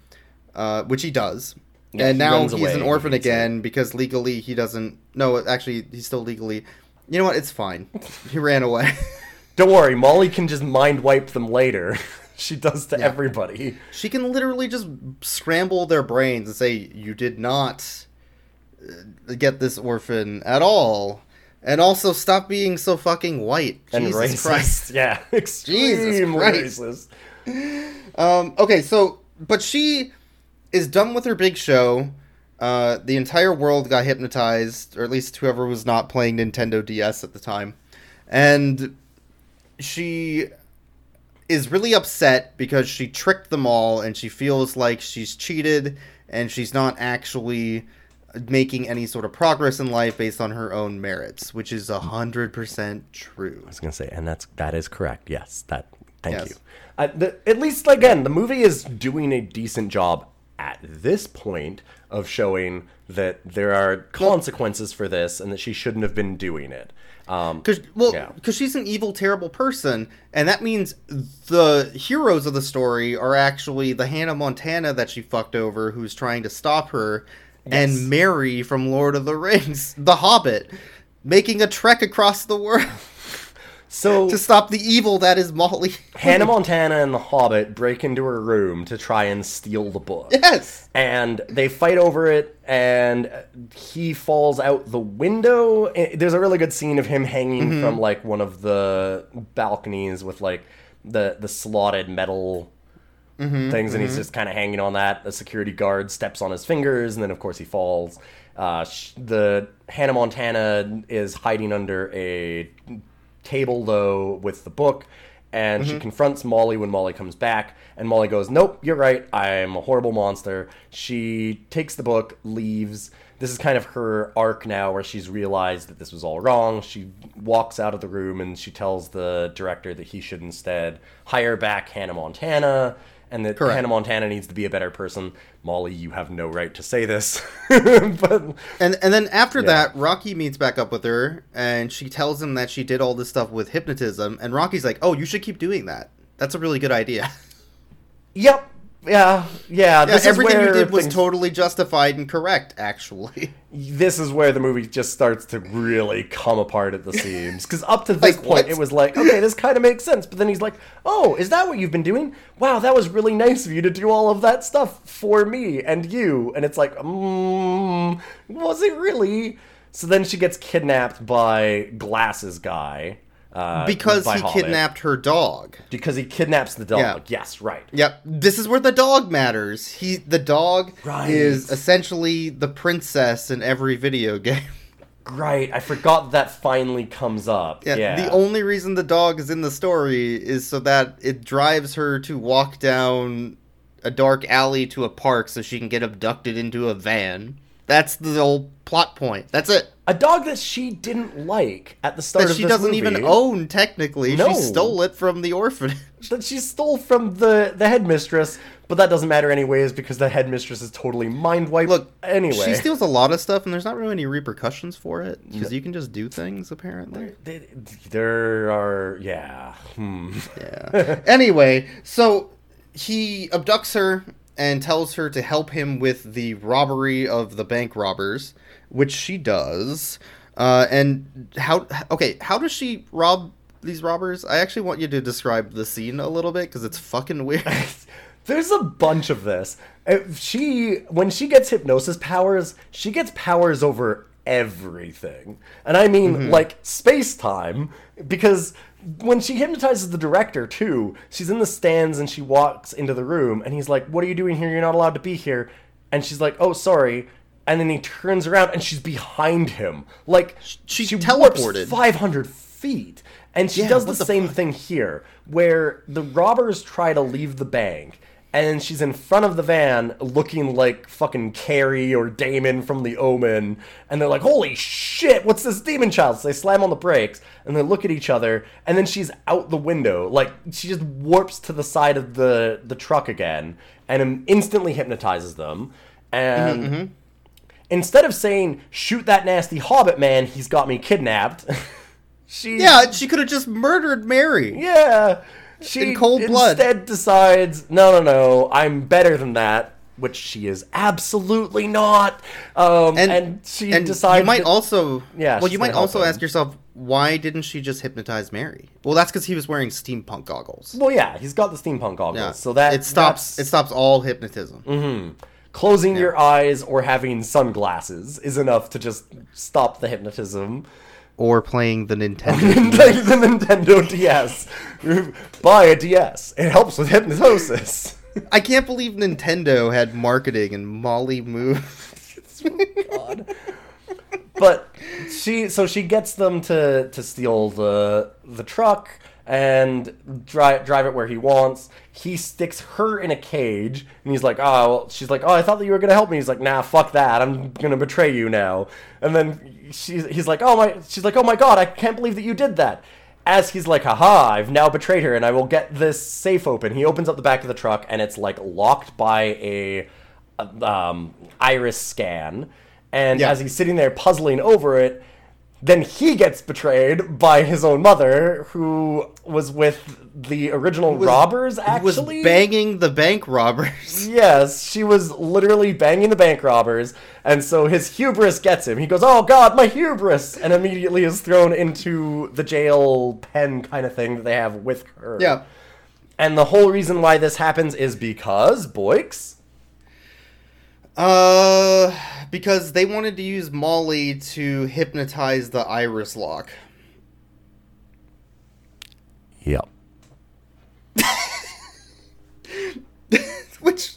uh, which he does, Yeah, and he now he's an orphan it. again because legally he doesn't. No, actually, he's still legally. You know what? It's fine. He ran away. *laughs* Don't worry, Molly can just mind wipe them later. *laughs* she does to everybody. she can literally just scramble their brains and say, "You did not uh, get this orphan at all," and also stop being so fucking white. And Jesus racist. Christ. *laughs* Yeah, *laughs* extremely Christ. racist. Um, okay, so but she is done with her big show. Uh, the entire world got hypnotized, or at least whoever was not playing Nintendo DS at the time, and she is really upset because she tricked them all, and she feels like she's cheated, and she's not actually making any sort of progress in life based on her own merits, which is a hundred percent true. I was gonna say, and that's that is correct. Yes, that. Thank Yes. you. Uh, the, at least again, the movie is doing a decent job at this point of showing that there are consequences for this and that she shouldn't have been doing it. Um, Because well, Yeah. because she's an evil, terrible person, and that means the heroes of the story are actually the Hannah Montana that she fucked over, who's trying to stop her, Yes. and Merry from Lord of the Rings, *laughs* the Hobbit, making a trek across the world so to stop the evil that is Molly. *laughs* Hannah Montana and the Hobbit break into her room to try and steal the book. yes. and they fight over it and he falls out the window there's a really good scene of him hanging Mm-hmm. from like one of the balconies with like the the slotted metal Mm-hmm, things and he's just kind of hanging on that the security guard steps on his fingers and then of course he falls uh, the hannah montana is hiding under a table though with the book and Mm-hmm. she confronts Molly when Molly comes back and Molly goes nope you're right. I'm a horrible monster. She takes the book leaves. This is kind of her arc now where she's realized that this was all wrong. She walks out of the room and she tells the director that he should instead hire back Hannah Montana and that Correct. Hannah Montana needs to be a better person Molly you have no right to say this *laughs* but And and then after Yeah. that, Rocky meets back up with her, and she tells him that she did all this stuff with hypnotism, and Rocky's like, "Oh, you should keep doing that. That's a really good idea." *laughs* Yep. Yeah. Yeah. Yeah, everything you did was things- totally justified and correct, actually. *laughs* This is where the movie just starts to really come apart at the *laughs* seams. Because up to this Like, point, what? it was like, okay, this kind of makes sense. But then he's like, oh, is that what you've been doing? Wow, that was really nice of you to do all of that stuff for me and you. And it's like, mm, was it really? So then she gets kidnapped by Glasses Guy. Uh, because he Hobbit. kidnapped her dog. Because he kidnaps the dog. Yeah. Yes, right. Yep. This is where the dog matters. He the dog Right. is essentially the princess in every video *laughs* game. Right. I forgot that finally comes up. Yeah, Yeah. The only reason the dog is in the story is so that it drives her to walk down a dark alley to a park so she can get abducted into a van. That's the whole plot point. That's it. a dog that she didn't like at the start That of she doesn't movie, even own technically. No. She stole it from the orphanage. *laughs* that she stole from the the headmistress, but that doesn't matter anyways because the headmistress is totally mind wiped. Look, anyway, She steals a lot of stuff and there's not really any repercussions for it because you can just do things apparently. They- there are yeah. Hmm. Yeah. anyway, so he abducts her and tells her to help him with the robbery of the bank robbers, which she does. Uh, and how? Okay, how does she rob these robbers? I actually want you to describe the scene a little bit because it's fucking weird. *laughs* There's a bunch of this. If she when she gets hypnosis powers, she gets powers over everything. And I mean Mm-hmm. like space time because when she hypnotizes the director too, she's in the stands and she walks into the room and he's like, "What are you doing here? You're not allowed to be here." And she's like, "Oh, sorry." And then he turns around and she's behind him. Like She she teleported. 500 feet. And she Yeah, does the, the same fuck? thing here, where the robbers try to leave the bank, and she's in front of the van looking like fucking Carrie or Damien from The Omen, and they're like, holy shit, what's this demon child? So they slam on the brakes, and they look at each other, and then she's out the window. Like, she just warps to the side of the, the truck again, and instantly hypnotizes them. And Mm-hmm, instead of saying, shoot that nasty hobbit man, he's got me kidnapped. *laughs* She yeah, she could have just murdered Merry. yeah. She In cold blood. instead decides, no, no, no, I'm better than that. which she is absolutely not. Um, and, she and decides you might that- also Yeah, well you might also ask yourself why didn't she just hypnotize merry well that's because he was wearing steampunk goggles Well, yeah, he's got the steampunk goggles, yeah so that it stops it stops all hypnotism closing your eyes or having sunglasses is enough to just stop the hypnotism. Or playing the nintendo *laughs* like the Nintendo DS. Buy a DS. It helps with hypnosis. i can't believe nintendo had marketing and molly moon. *laughs* Oh, God. But she so she gets them to to steal the the truck and drive drive it where he wants. He sticks her in a cage and he's like, "Oh, well, she's like, "Oh, I thought that you were going to help me." He's like, "Nah, fuck that. I'm going to betray you now." And then she he's like, "Oh my." She's like, "Oh my god, I can't believe that you did that." As he's like, haha, I've now betrayed her and I will get this safe open. He opens up the back of the truck and it's like locked by a um, iris scan. And Yeah. as he's sitting there puzzling over it, then he gets betrayed by his own mother, who was with the original robbers. Actually, was banging the bank robbers *laughs* Yes, she was literally banging the bank robbers, and so his hubris gets him. He goes, "Oh God, my hubris!" and immediately is thrown into the jail pen kind of thing that they have with her. yeah And the whole reason why this happens is because Boyks. uh because they wanted to use molly to hypnotize the iris lock Yep. *laughs* which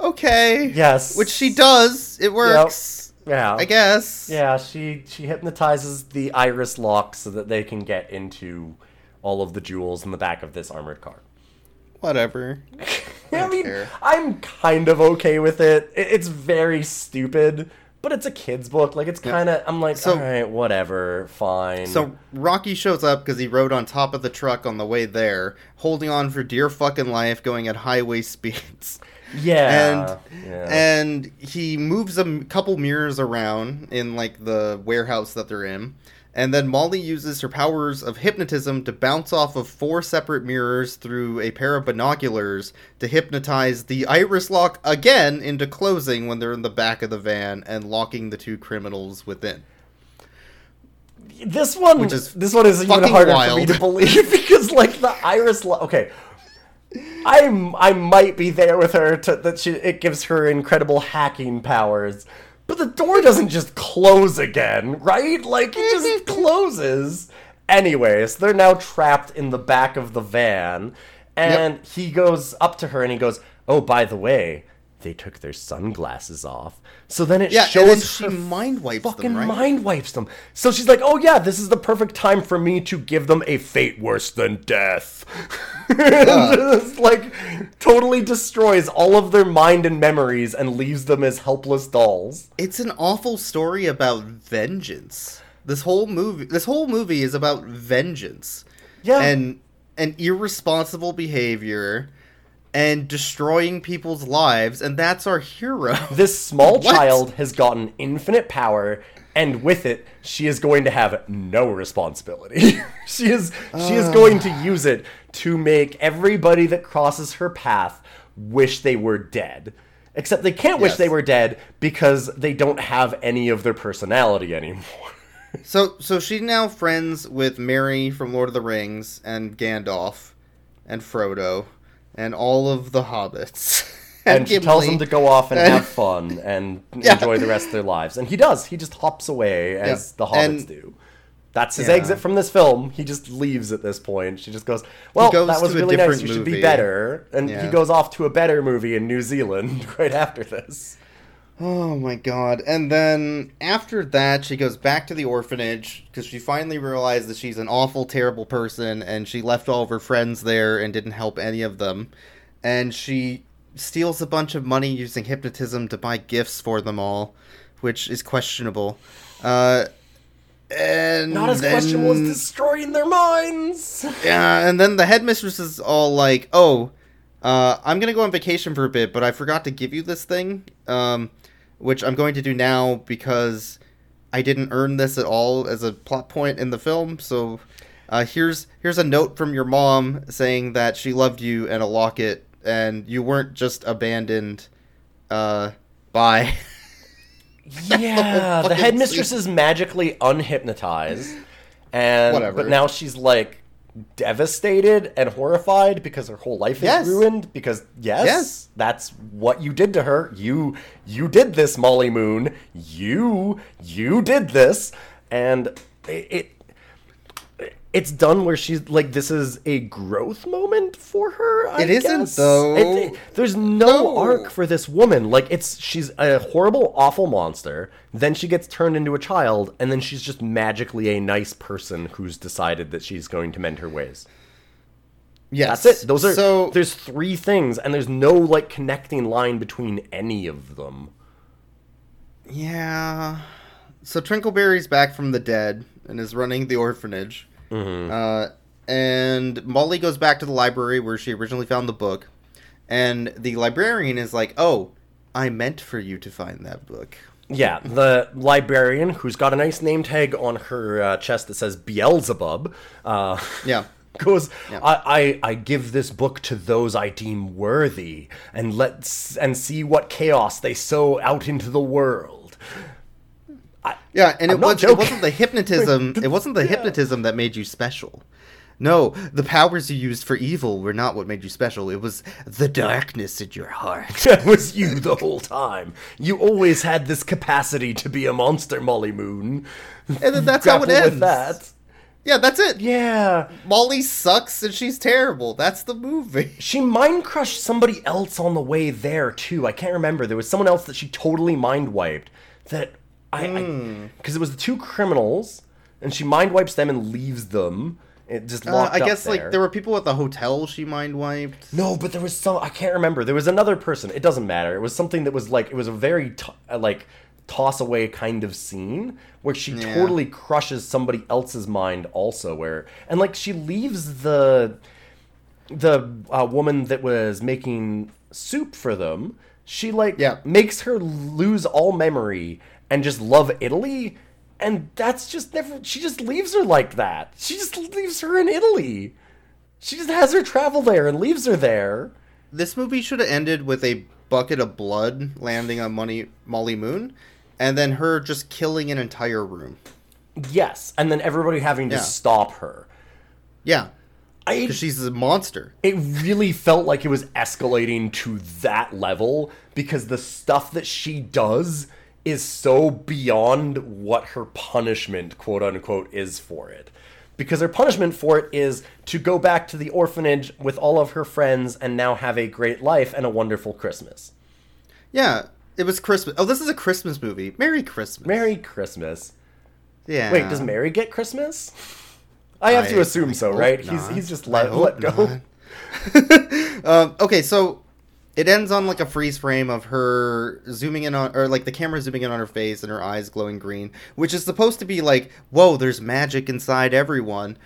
okay Yes. which she does it works Yeah. i guess Yeah, she she hypnotizes the iris lock so that they can get into all of the jewels in the back of this armored car. Whatever *laughs* I don't mean, care. I'm kind of okay with it. It's very stupid, but it's a kid's book. Like it's kind of I'm like, So- all right, whatever, fine. So Rocky shows up because he rode on top of the truck on the way there, holding on for dear fucking life, going at highway *laughs* speeds. yeah, and yeah. and he moves a m- couple mirrors around in like the warehouse that they're in. And then Molly uses her powers of hypnotism to bounce off of four separate mirrors through a pair of binoculars to hypnotize the iris lock again into closing when they're in the back of the van and locking the two criminals within. this one, which is this one is even harder for me to *laughs* believe because like the iris lock. Okay. I'm I might be there with her to that she it gives her incredible hacking powers. But the door doesn't just close again, right? Like it just *laughs* closes. Anyways, they're now trapped in the back of the van and he goes up to her and he goes, "Oh, by the way, they took their sunglasses off." So then it Yeah, shows and she mind wipes fucking them, right? mind wipes them. So she's like, "Oh yeah, this is the perfect time for me to give them a fate worse than death." *laughs* Just, like totally destroys all of their mind and memories and leaves them as helpless dolls. It's an awful story about vengeance. This whole movie this whole movie is about vengeance. Yeah. And and irresponsible behavior and destroying people's lives and that's our hero. *laughs* This small What? child has gotten infinite power, and with it, she is going to have no responsibility. *laughs* she is she is ah. going to use it to make everybody that crosses her path wish they were dead. Except they can't wish Yes. they were dead because they don't have any of their personality anymore. *laughs* So so she's now friends with Merry from Lord of the Rings and Gandalf and Frodo and all of the hobbits. *laughs* and she tells them to go off and And- have *laughs* fun and Yeah. enjoy the rest of their lives. And he does. He just hops away as Yeah. the hobbits And- do. That's his Yeah. exit from this film. He just leaves at this point. She just goes, "Well, goes that was really nice. You should be better." And he goes off to a better movie in New Zealand *laughs* right after this. Oh my god. And then after that, she goes back to the orphanage because she finally realized that she's an awful, terrible person and she left all of her friends there and didn't help any of them. And she steals a bunch of money using hypnotism to buy gifts for them all, which is questionable. Uh, and Not as then- questionable as destroying their minds. *laughs* yeah, and then the headmistress is all like, "Oh, uh, I'm gonna go on vacation for a bit, but I forgot to give you this thing, um, which I'm going to do now because I didn't earn this at all as a plot point in the film. So uh, here's here's a note from your mom saying that she loved you and a locket, and you weren't just abandoned." Uh, bye. *laughs* Yeah, *laughs* the headmistress scene. is magically unhypnotized, and Whatever. but now she's like devastated and horrified because her whole life is ruined. Because yes, Yes. that's what you did to her. You you did this, Molly Moon. You you did this, and it. it it's done where she's like this is a growth moment for her. I It isn't, guess. though. It- it- there's no, No. arc for this woman. Like it's she's a horrible, awful monster. Then she gets turned into a child, and then she's just magically a nice person who's decided that she's going to mend her ways. Yes. That's it. Those are so. there's three things, and there's no like connecting line between any of them. Yeah. So Trinklebury's back from the dead and is running the orphanage. Uh, and Molly goes back to the library where she originally found the book. And the librarian is like, Oh, I meant for you to find that book. Yeah, the librarian who's got a nice name tag on her uh, chest that says Beelzebub. Uh, *laughs* Yeah. goes Yeah. I, I I give this book to those I deem worthy and let's and see what chaos they sow out into the world. Yeah, and I'm it not was, it wasn't the *laughs* hypnotism it wasn't the hypnotism that made you special. No, the powers you used for evil were not what made you special. It was the darkness in your heart. *laughs* That was you the whole time. You always had this capacity to be a monster, Molly Moon. And then that's how it Grapple ends. with that. Yeah, that's it. Yeah. Molly sucks and she's terrible. That's the movie. *laughs* She mind crushed somebody else on the way there too. I can't remember. There was someone else that she totally mind wiped. That I Hmm. because it was the two criminals, and she mind wipes them and leaves them. It just Uh, locked I up guess there. like there were people at the hotel she mind wiped. No, but there was some. I can't remember. There was another person. It doesn't matter. It was something that was like it was a very t- uh, like toss away kind of scene where she Yeah. totally crushes somebody else's mind also. Where and like she leaves the the uh, woman that was making soup for them. She like Yeah. makes her lose all memory and just love Italy. And that's just never. She just leaves her like that. She just leaves her in Italy. She just has her travel there and leaves her there. This movie should have ended with a bucket of blood landing on Money, Molly Moon, and then her just killing an entire room. Yes, and then everybody having to Yeah. stop her. Yeah, because she's a monster. it really felt like it was escalating to that level because the stuff that she does is so beyond what her punishment, quote unquote, is for it. Because her punishment for it is to go back to the orphanage with all of her friends and now have a great life and a wonderful Christmas. Yeah, it was Christmas. Oh, this is a Christmas movie. Merry Christmas. Merry Christmas. Yeah. Wait, does Merry get Christmas? I have to assume I so, right? He's not. he's just let, let go. *laughs* um, okay, so it ends on like a freeze frame of her zooming in on, or like the camera zooming in on her face and her eyes glowing green, which is supposed to be like, whoa, there's magic inside everyone,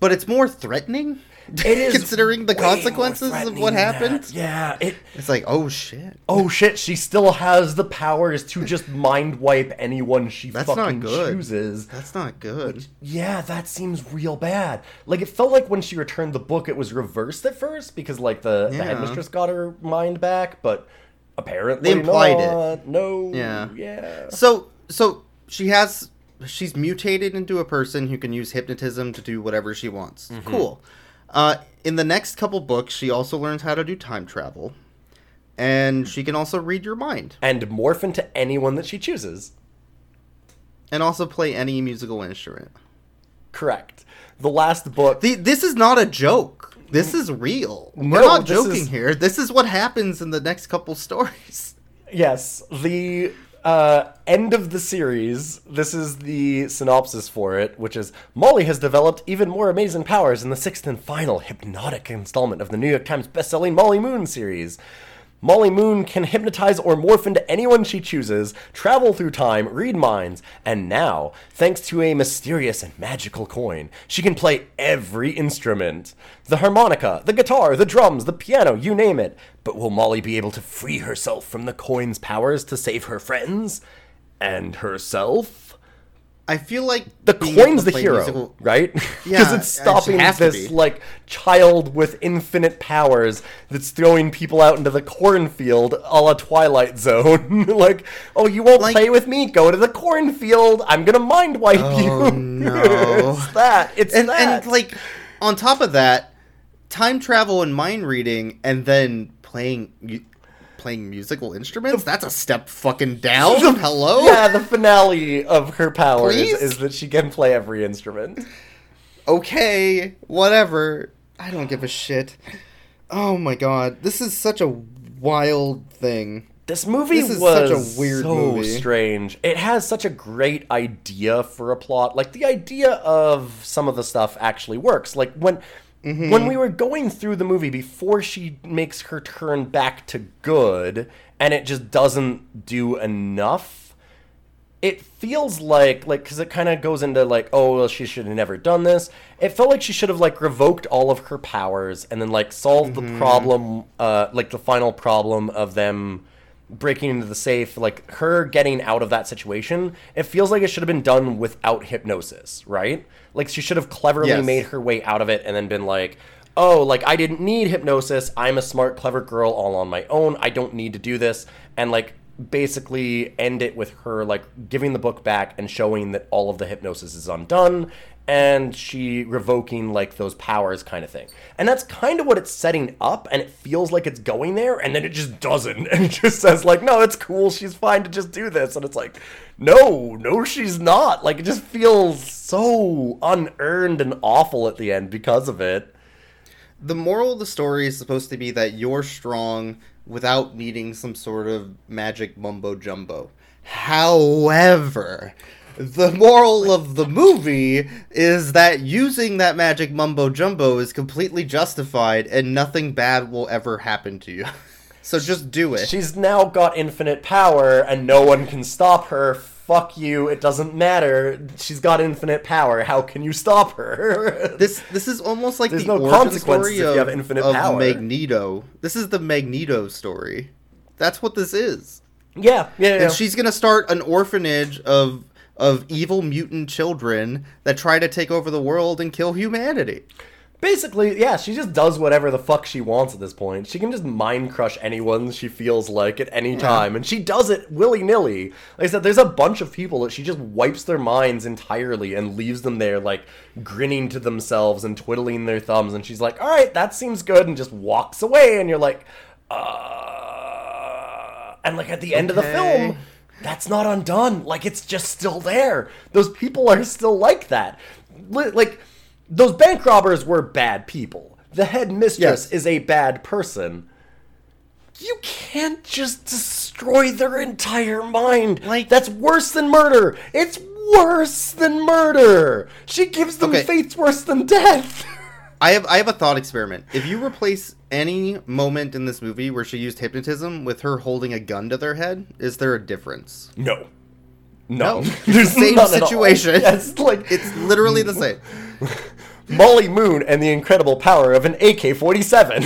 but it's more threatening. It is considering the consequences of what happened. that. Yeah, it. It's like, oh shit. Oh shit! She still has the powers to just mind wipe anyone she That's not fucking good. chooses. That's not good. Yeah, that seems real bad. Like it felt like when she returned the book, it was reversed at first because like the, the Yeah. headmistress got her mind back, but apparently They implied it. No. Yeah. Yeah. So, so she has, she's mutated into a person who can use hypnotism to do whatever she wants. Mm-hmm. Cool. Uh, in the next couple books, she also learns how to do time travel, and she can also read your mind, And morph into anyone that she chooses. and also play any musical instrument. Correct. The last book. The, this is not a joke. This is real. We're No, not this joking is- here. This is what happens in the next couple stories. Yes, the uh, end of the series. This is the synopsis for it, which is Molly has developed even more amazing powers in the sixth and final hypnotic installment of the New York Times bestselling Molly Moon series. Molly Moon can hypnotize or morph into anyone she chooses, travel through time, read minds, and now, thanks to a mysterious and magical coin, she can play every instrument the harmonica, the guitar, the drums, the piano, you name it. But will Molly be able to free herself from the coin's powers to save her friends and herself? I feel like the coin's the hero, musical- right? *laughs* Because it's stopping to this like child with infinite powers that's throwing people out into the cornfield, a la Twilight Zone. *laughs* like, oh, you won't Like- play with me? Go to the cornfield. I'm gonna mind wipe Oh, you. *laughs* no. it's that. It's and that. and like on top of that, time travel and mind reading, and then playing playing musical instruments. That's a step fucking down. Hello. yeah, the finale of her powers Please? is that she can play every instrument. Okay. Whatever. I don't give a shit. Oh my god, this is such a wild thing. This movie This is was such a weird so movie. strange. It has such a great idea for a plot. Like the idea of some of the stuff actually works. Like when Mm-hmm. when we were going through the movie before she makes her turn back to good and it just doesn't do enough. It feels like like cuz it kind of goes into like oh well she should have never done this. It felt like she should have like revoked all of her powers and then like solved the problem uh like the final problem of them breaking into the safe, like her getting out of that situation, it feels like it should have been done without hypnosis, right? Like she should have cleverly Yes. made her way out of it and then been like, oh, like I didn't need hypnosis. I'm a smart, clever girl all on my own. I don't need to do this. And like basically end it with her like giving the book back and showing that all of the hypnosis is undone and she revoking like those powers kind of thing. And that's kind of what it's setting up and it feels like it's going there and then it just doesn't *laughs* and just says like no, it's cool. She's fine to just do this and it's like no, no she's not. Like it just feels so unearned and awful at the end because of it. The moral of the story is supposed to be that you're strong without needing some sort of magic mumbo jumbo. However, the moral of the movie is that using that magic mumbo jumbo is completely justified and nothing bad will ever happen to you. *laughs* so just do it. She's now got infinite power and no one can stop her. Fuck you, it doesn't matter. She's got infinite power. How can you stop her? *laughs* This this is almost like There's the no origin consequences story if you of, have infinite of power. Magneto. This is the Magneto story. That's what this is. yeah, yeah, yeah. And she's gonna start an orphanage of of evil mutant children that try to take over the world and kill humanity. Basically, yeah, she just does whatever the fuck she wants at this point. She can just mind crush anyone she feels like at any time, and she does it willy nilly. Like I said, there's a bunch of people that she just wipes their minds entirely and leaves them there, like grinning to themselves and twiddling their thumbs, and she's like, alright, that seems good, and just walks away, and you're like, uh. And like at the end of the film, that's not undone. Like it's just still there. Those people are still like that. Like those bank robbers were bad people. The head mistress Yes. is a bad person. You can't just destroy their entire mind. Like- that's worse than murder. It's worse than murder. She gives them Okay. fates worse than death. *laughs* I have I have a thought experiment. If you replace any moment in this movie where she used hypnotism with her holding a gun to their head, is there a difference? no. No. No. *laughs* There's Same none at all. situation. *laughs* Yes, like It's literally the same. *laughs* Molly Moon and the incredible power of an AK-47.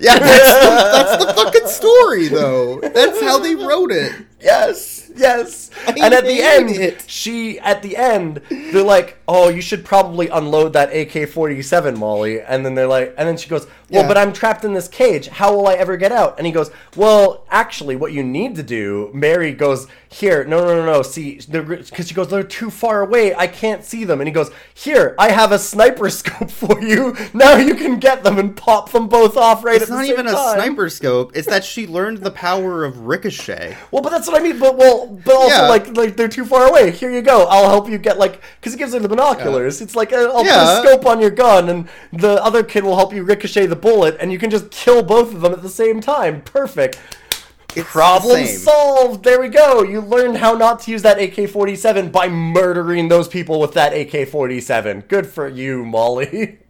Yeah, that's the, that's the fucking story though. That's how they wrote it. Yes, yes. I and at the end, it. she at the end, they're like, "Oh, you should probably unload that AK-47, Molly." And then they're like, and then she goes, "Well, Yeah. but I'm trapped in this cage. How will I ever get out?" And he goes, "Well, actually, what you need to do." Merry goes, "Here, no, no, no, no. See, because she goes, they're too far away. I can't see them." And he goes, "Here, I have a sniper *laughs* scope for you. Now you can get them and pop them both off right It's at the not even a time." sniper scope. It's that she learned the power of ricochet. Well, but that's what I mean. But well, but also Yeah. like like they're too far away. Here you go. I'll help you get like because he gives her the binoculars. It's like uh, I'll Yeah. put a scope on your gun, and the other kid will help you ricochet the bullet, and you can just kill both of them at the same time. Perfect. It's Problem the solved. There we go. You learned how not to use that AK-47 by murdering those people with that AK-47. Good for you, Molly. *laughs*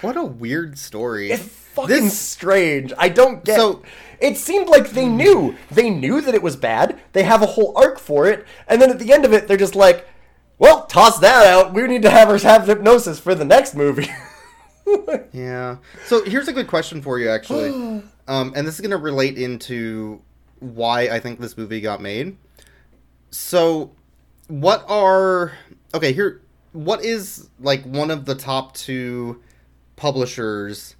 What a weird story. It's fucking This strange. I don't get. So- it seemed like they knew. They knew that it was bad. They have a whole arc for it, and then at the end of it, they're just like, "Well, toss that out. We need to have her have hypnosis for the next movie." *laughs* Yeah. So here's a good question for you, actually, *gasps* um, and this is going to relate into why I think this movie got made. So, what are okay here? What is like one of the top two publishers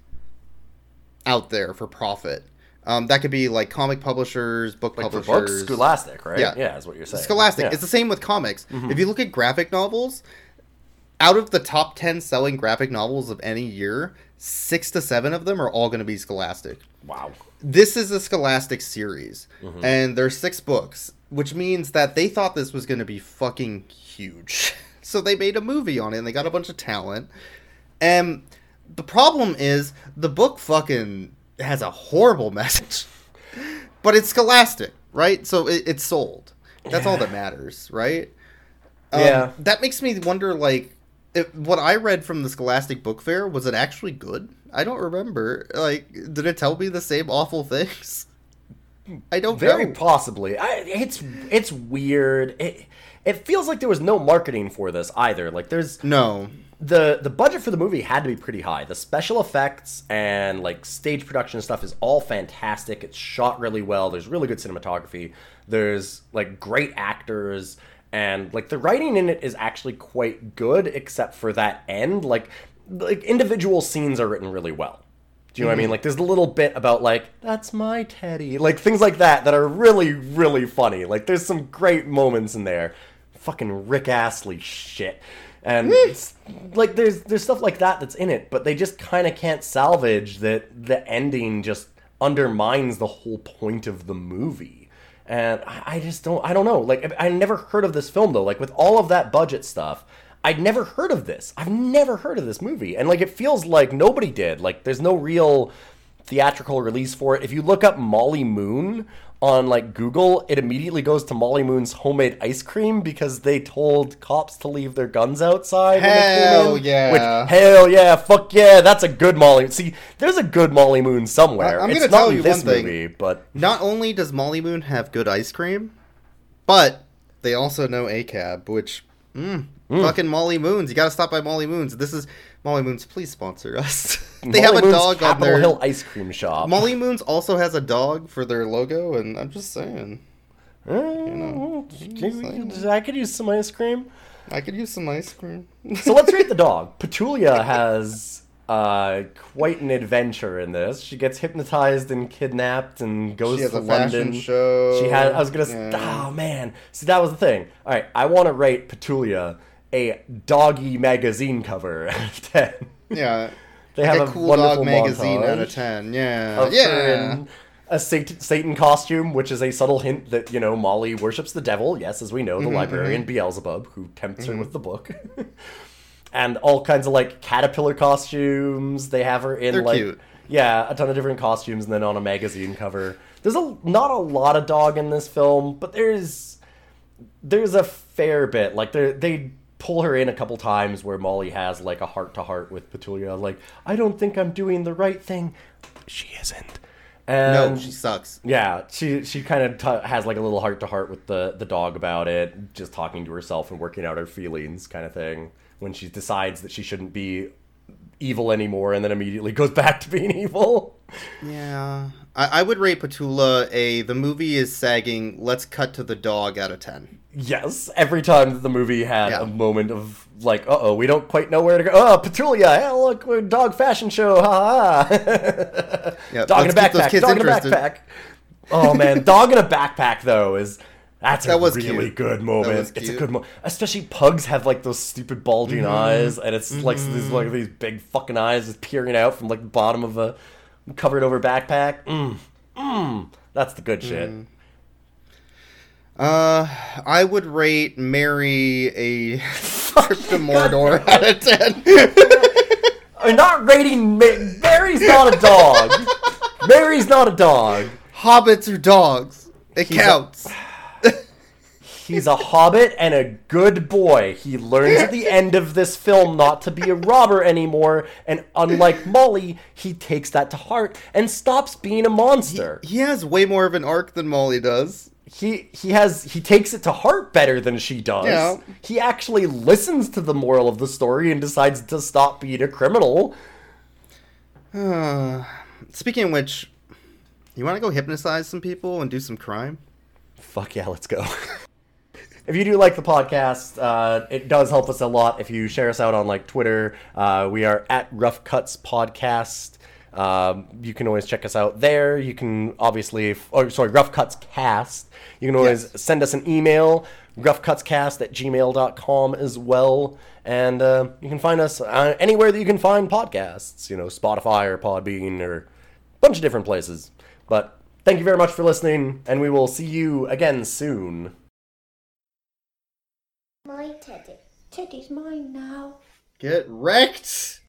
out there for profit? Um, that could be like comic publishers, book Like for publishers. books, Scholastic, right? Yeah. yeah, is what you're saying. Scholastic. Yeah. Mm-hmm. It's the same with comics. If you look at graphic novels, out of the top 10 selling graphic novels of any year, six to seven of them are all going to be Scholastic. wow. This is a Scholastic series, Mm-hmm. and there's six books, which means that they thought this was going to be fucking huge. *laughs* so they made a movie on it, and they got a bunch of talent. And the problem is, the book fucking has a horrible *laughs* message. But it's Scholastic, right? So it, it's sold. That's all that matters, right? Um, Yeah. That makes me wonder, like, if, what I read from the Scholastic Book Fair was it actually good? I don't remember. Like, did it tell me the same awful things? I don't Very know. possibly. I, it's it's weird. It it feels like there was no marketing for this either. Like there's no. The the budget for the movie had to be pretty high. The special effects and like stage production stuff is all fantastic. It's shot really well. There's really good cinematography. There's like great actors and like the writing in it is actually quite good except for that end. Like like individual scenes are written really well. Do you know what I mean? Mm-hmm. Like there's a little bit about like that's my teddy, like things like that that are really really funny. Like there's some great moments in there. Fucking Rick Astley shit. And hmm. it's, like there's there's stuff like that that's in it, but they just kind of can't salvage that the ending just undermines the whole point of the movie. And I I just don't I don't know. Like I I never heard of this film though. Like with all of that budget stuff, I'd never heard of this. I've never heard of this movie. And like it feels like nobody did. Like there's no real theatrical release for it. If you look up Molly Moon on like Google, it immediately goes to Molly Moon's homemade ice cream because they told cops to leave their guns outside. when they came Hell in. yeah. Which hell yeah, fuck yeah, that's a good Molly. See, there's a good Molly Moon somewhere. I- I'm gonna tell you this one thing. movie, but Not only does Molly Moon have good ice cream, but they also know ACAB, which. Mm, Fucking Molly Moons. You gotta stop by Molly Moons. This is Molly Moons. Please sponsor us. *laughs* *laughs* they have a Moon's dog on Capitol their. Hill ice cream shop. Molly Moons also has a dog for their logo, and I'm just saying. Mm, I could use some ice cream. I could use some ice cream. So let's rate the dog. *laughs* Petulia has uh, quite an adventure in this. She gets hypnotized and kidnapped and goes She has to a fashion London. show. She had. I was gonna. Yeah. Oh man. See, that was the thing. All right, I want to rate Petulia a doggy magazine cover out of ten. Yeah. They Like have a a cool wonderful dog magazine montage out of 10. Yeah. of yeah. a Satan, costume, which is a subtle hint that you know Molly worships the devil. Yes, as we know, Mm-hmm, the librarian Beelzebub, who tempts her with the book, *laughs* and all kinds of like caterpillar costumes. They have her in They're like cute. yeah, a ton of different costumes, and then on a magazine cover. There's a not a lot of dog in this film, but there's there's a fair bit. Like they they pull her in a couple times where Molly has like a heart to heart with Petulia. Like I don't think I'm doing the right thing. She isn't. And No, she sucks. yeah, she she kind of t- has like a little heart to heart with the the dog about it, just talking to herself and working out her feelings, kind of thing. When she decides that she shouldn't be evil anymore, and then immediately goes back to being *laughs* evil. Yeah. I, I would rate Petula a the movie is sagging, let's cut to the dog out of 10. Yes, every time that the movie had Yeah. a moment of like, uh oh, we don't quite know where to go. Oh, Petulia, hey, look, dog fashion show, ha ha. Yeah, dog in a let's those backpack, kids dog in a backpack. Oh man, *laughs* dog in a backpack though is that's a That was really cute. good That moment. was It's a. Mm-hmm. good moment. Especially pugs have like those stupid bulging eyes, and it's like these like these big fucking eyes just peering out from like the bottom of a covered over backpack. Mm, mm, that's the good shit. Mm. Uh, I would rate Merry a *laughs* trip to *laughs* Mordor out of 10. I'm not rating Ma- Merry's not a dog. *laughs* Merry's not a dog. Hobbits are dogs. It counts. He's a hobbit and a good boy. He learns at the *laughs* end of this film not to be a robber anymore, and unlike Molly, he takes that to heart and stops being a monster. He has way more of an arc than Molly does. He he has he takes it to heart better than she does. Yeah. He actually listens to the moral of the story and decides to stop being a criminal. Uh, *sighs* speaking of which, you want to go hypnotize some people and do some crime? Fuck yeah, let's go. *laughs* if you do like the podcast, uh, it does help us a lot if you share us out on like Twitter. Uh, we are at Rough Cuts Podcast. Um, you can always check us out there. You can obviously, f- or sorry, Rough Cuts Cast. You can always Yes. send us an email, roughcutscast at gmail.com as well. And uh, you can find us uh, anywhere that you can find podcasts, you know, Spotify or Podbean or a bunch of different places. But thank you very much for listening, and we will see you again soon. My teddy. Teddy's mine now. Get wrecked!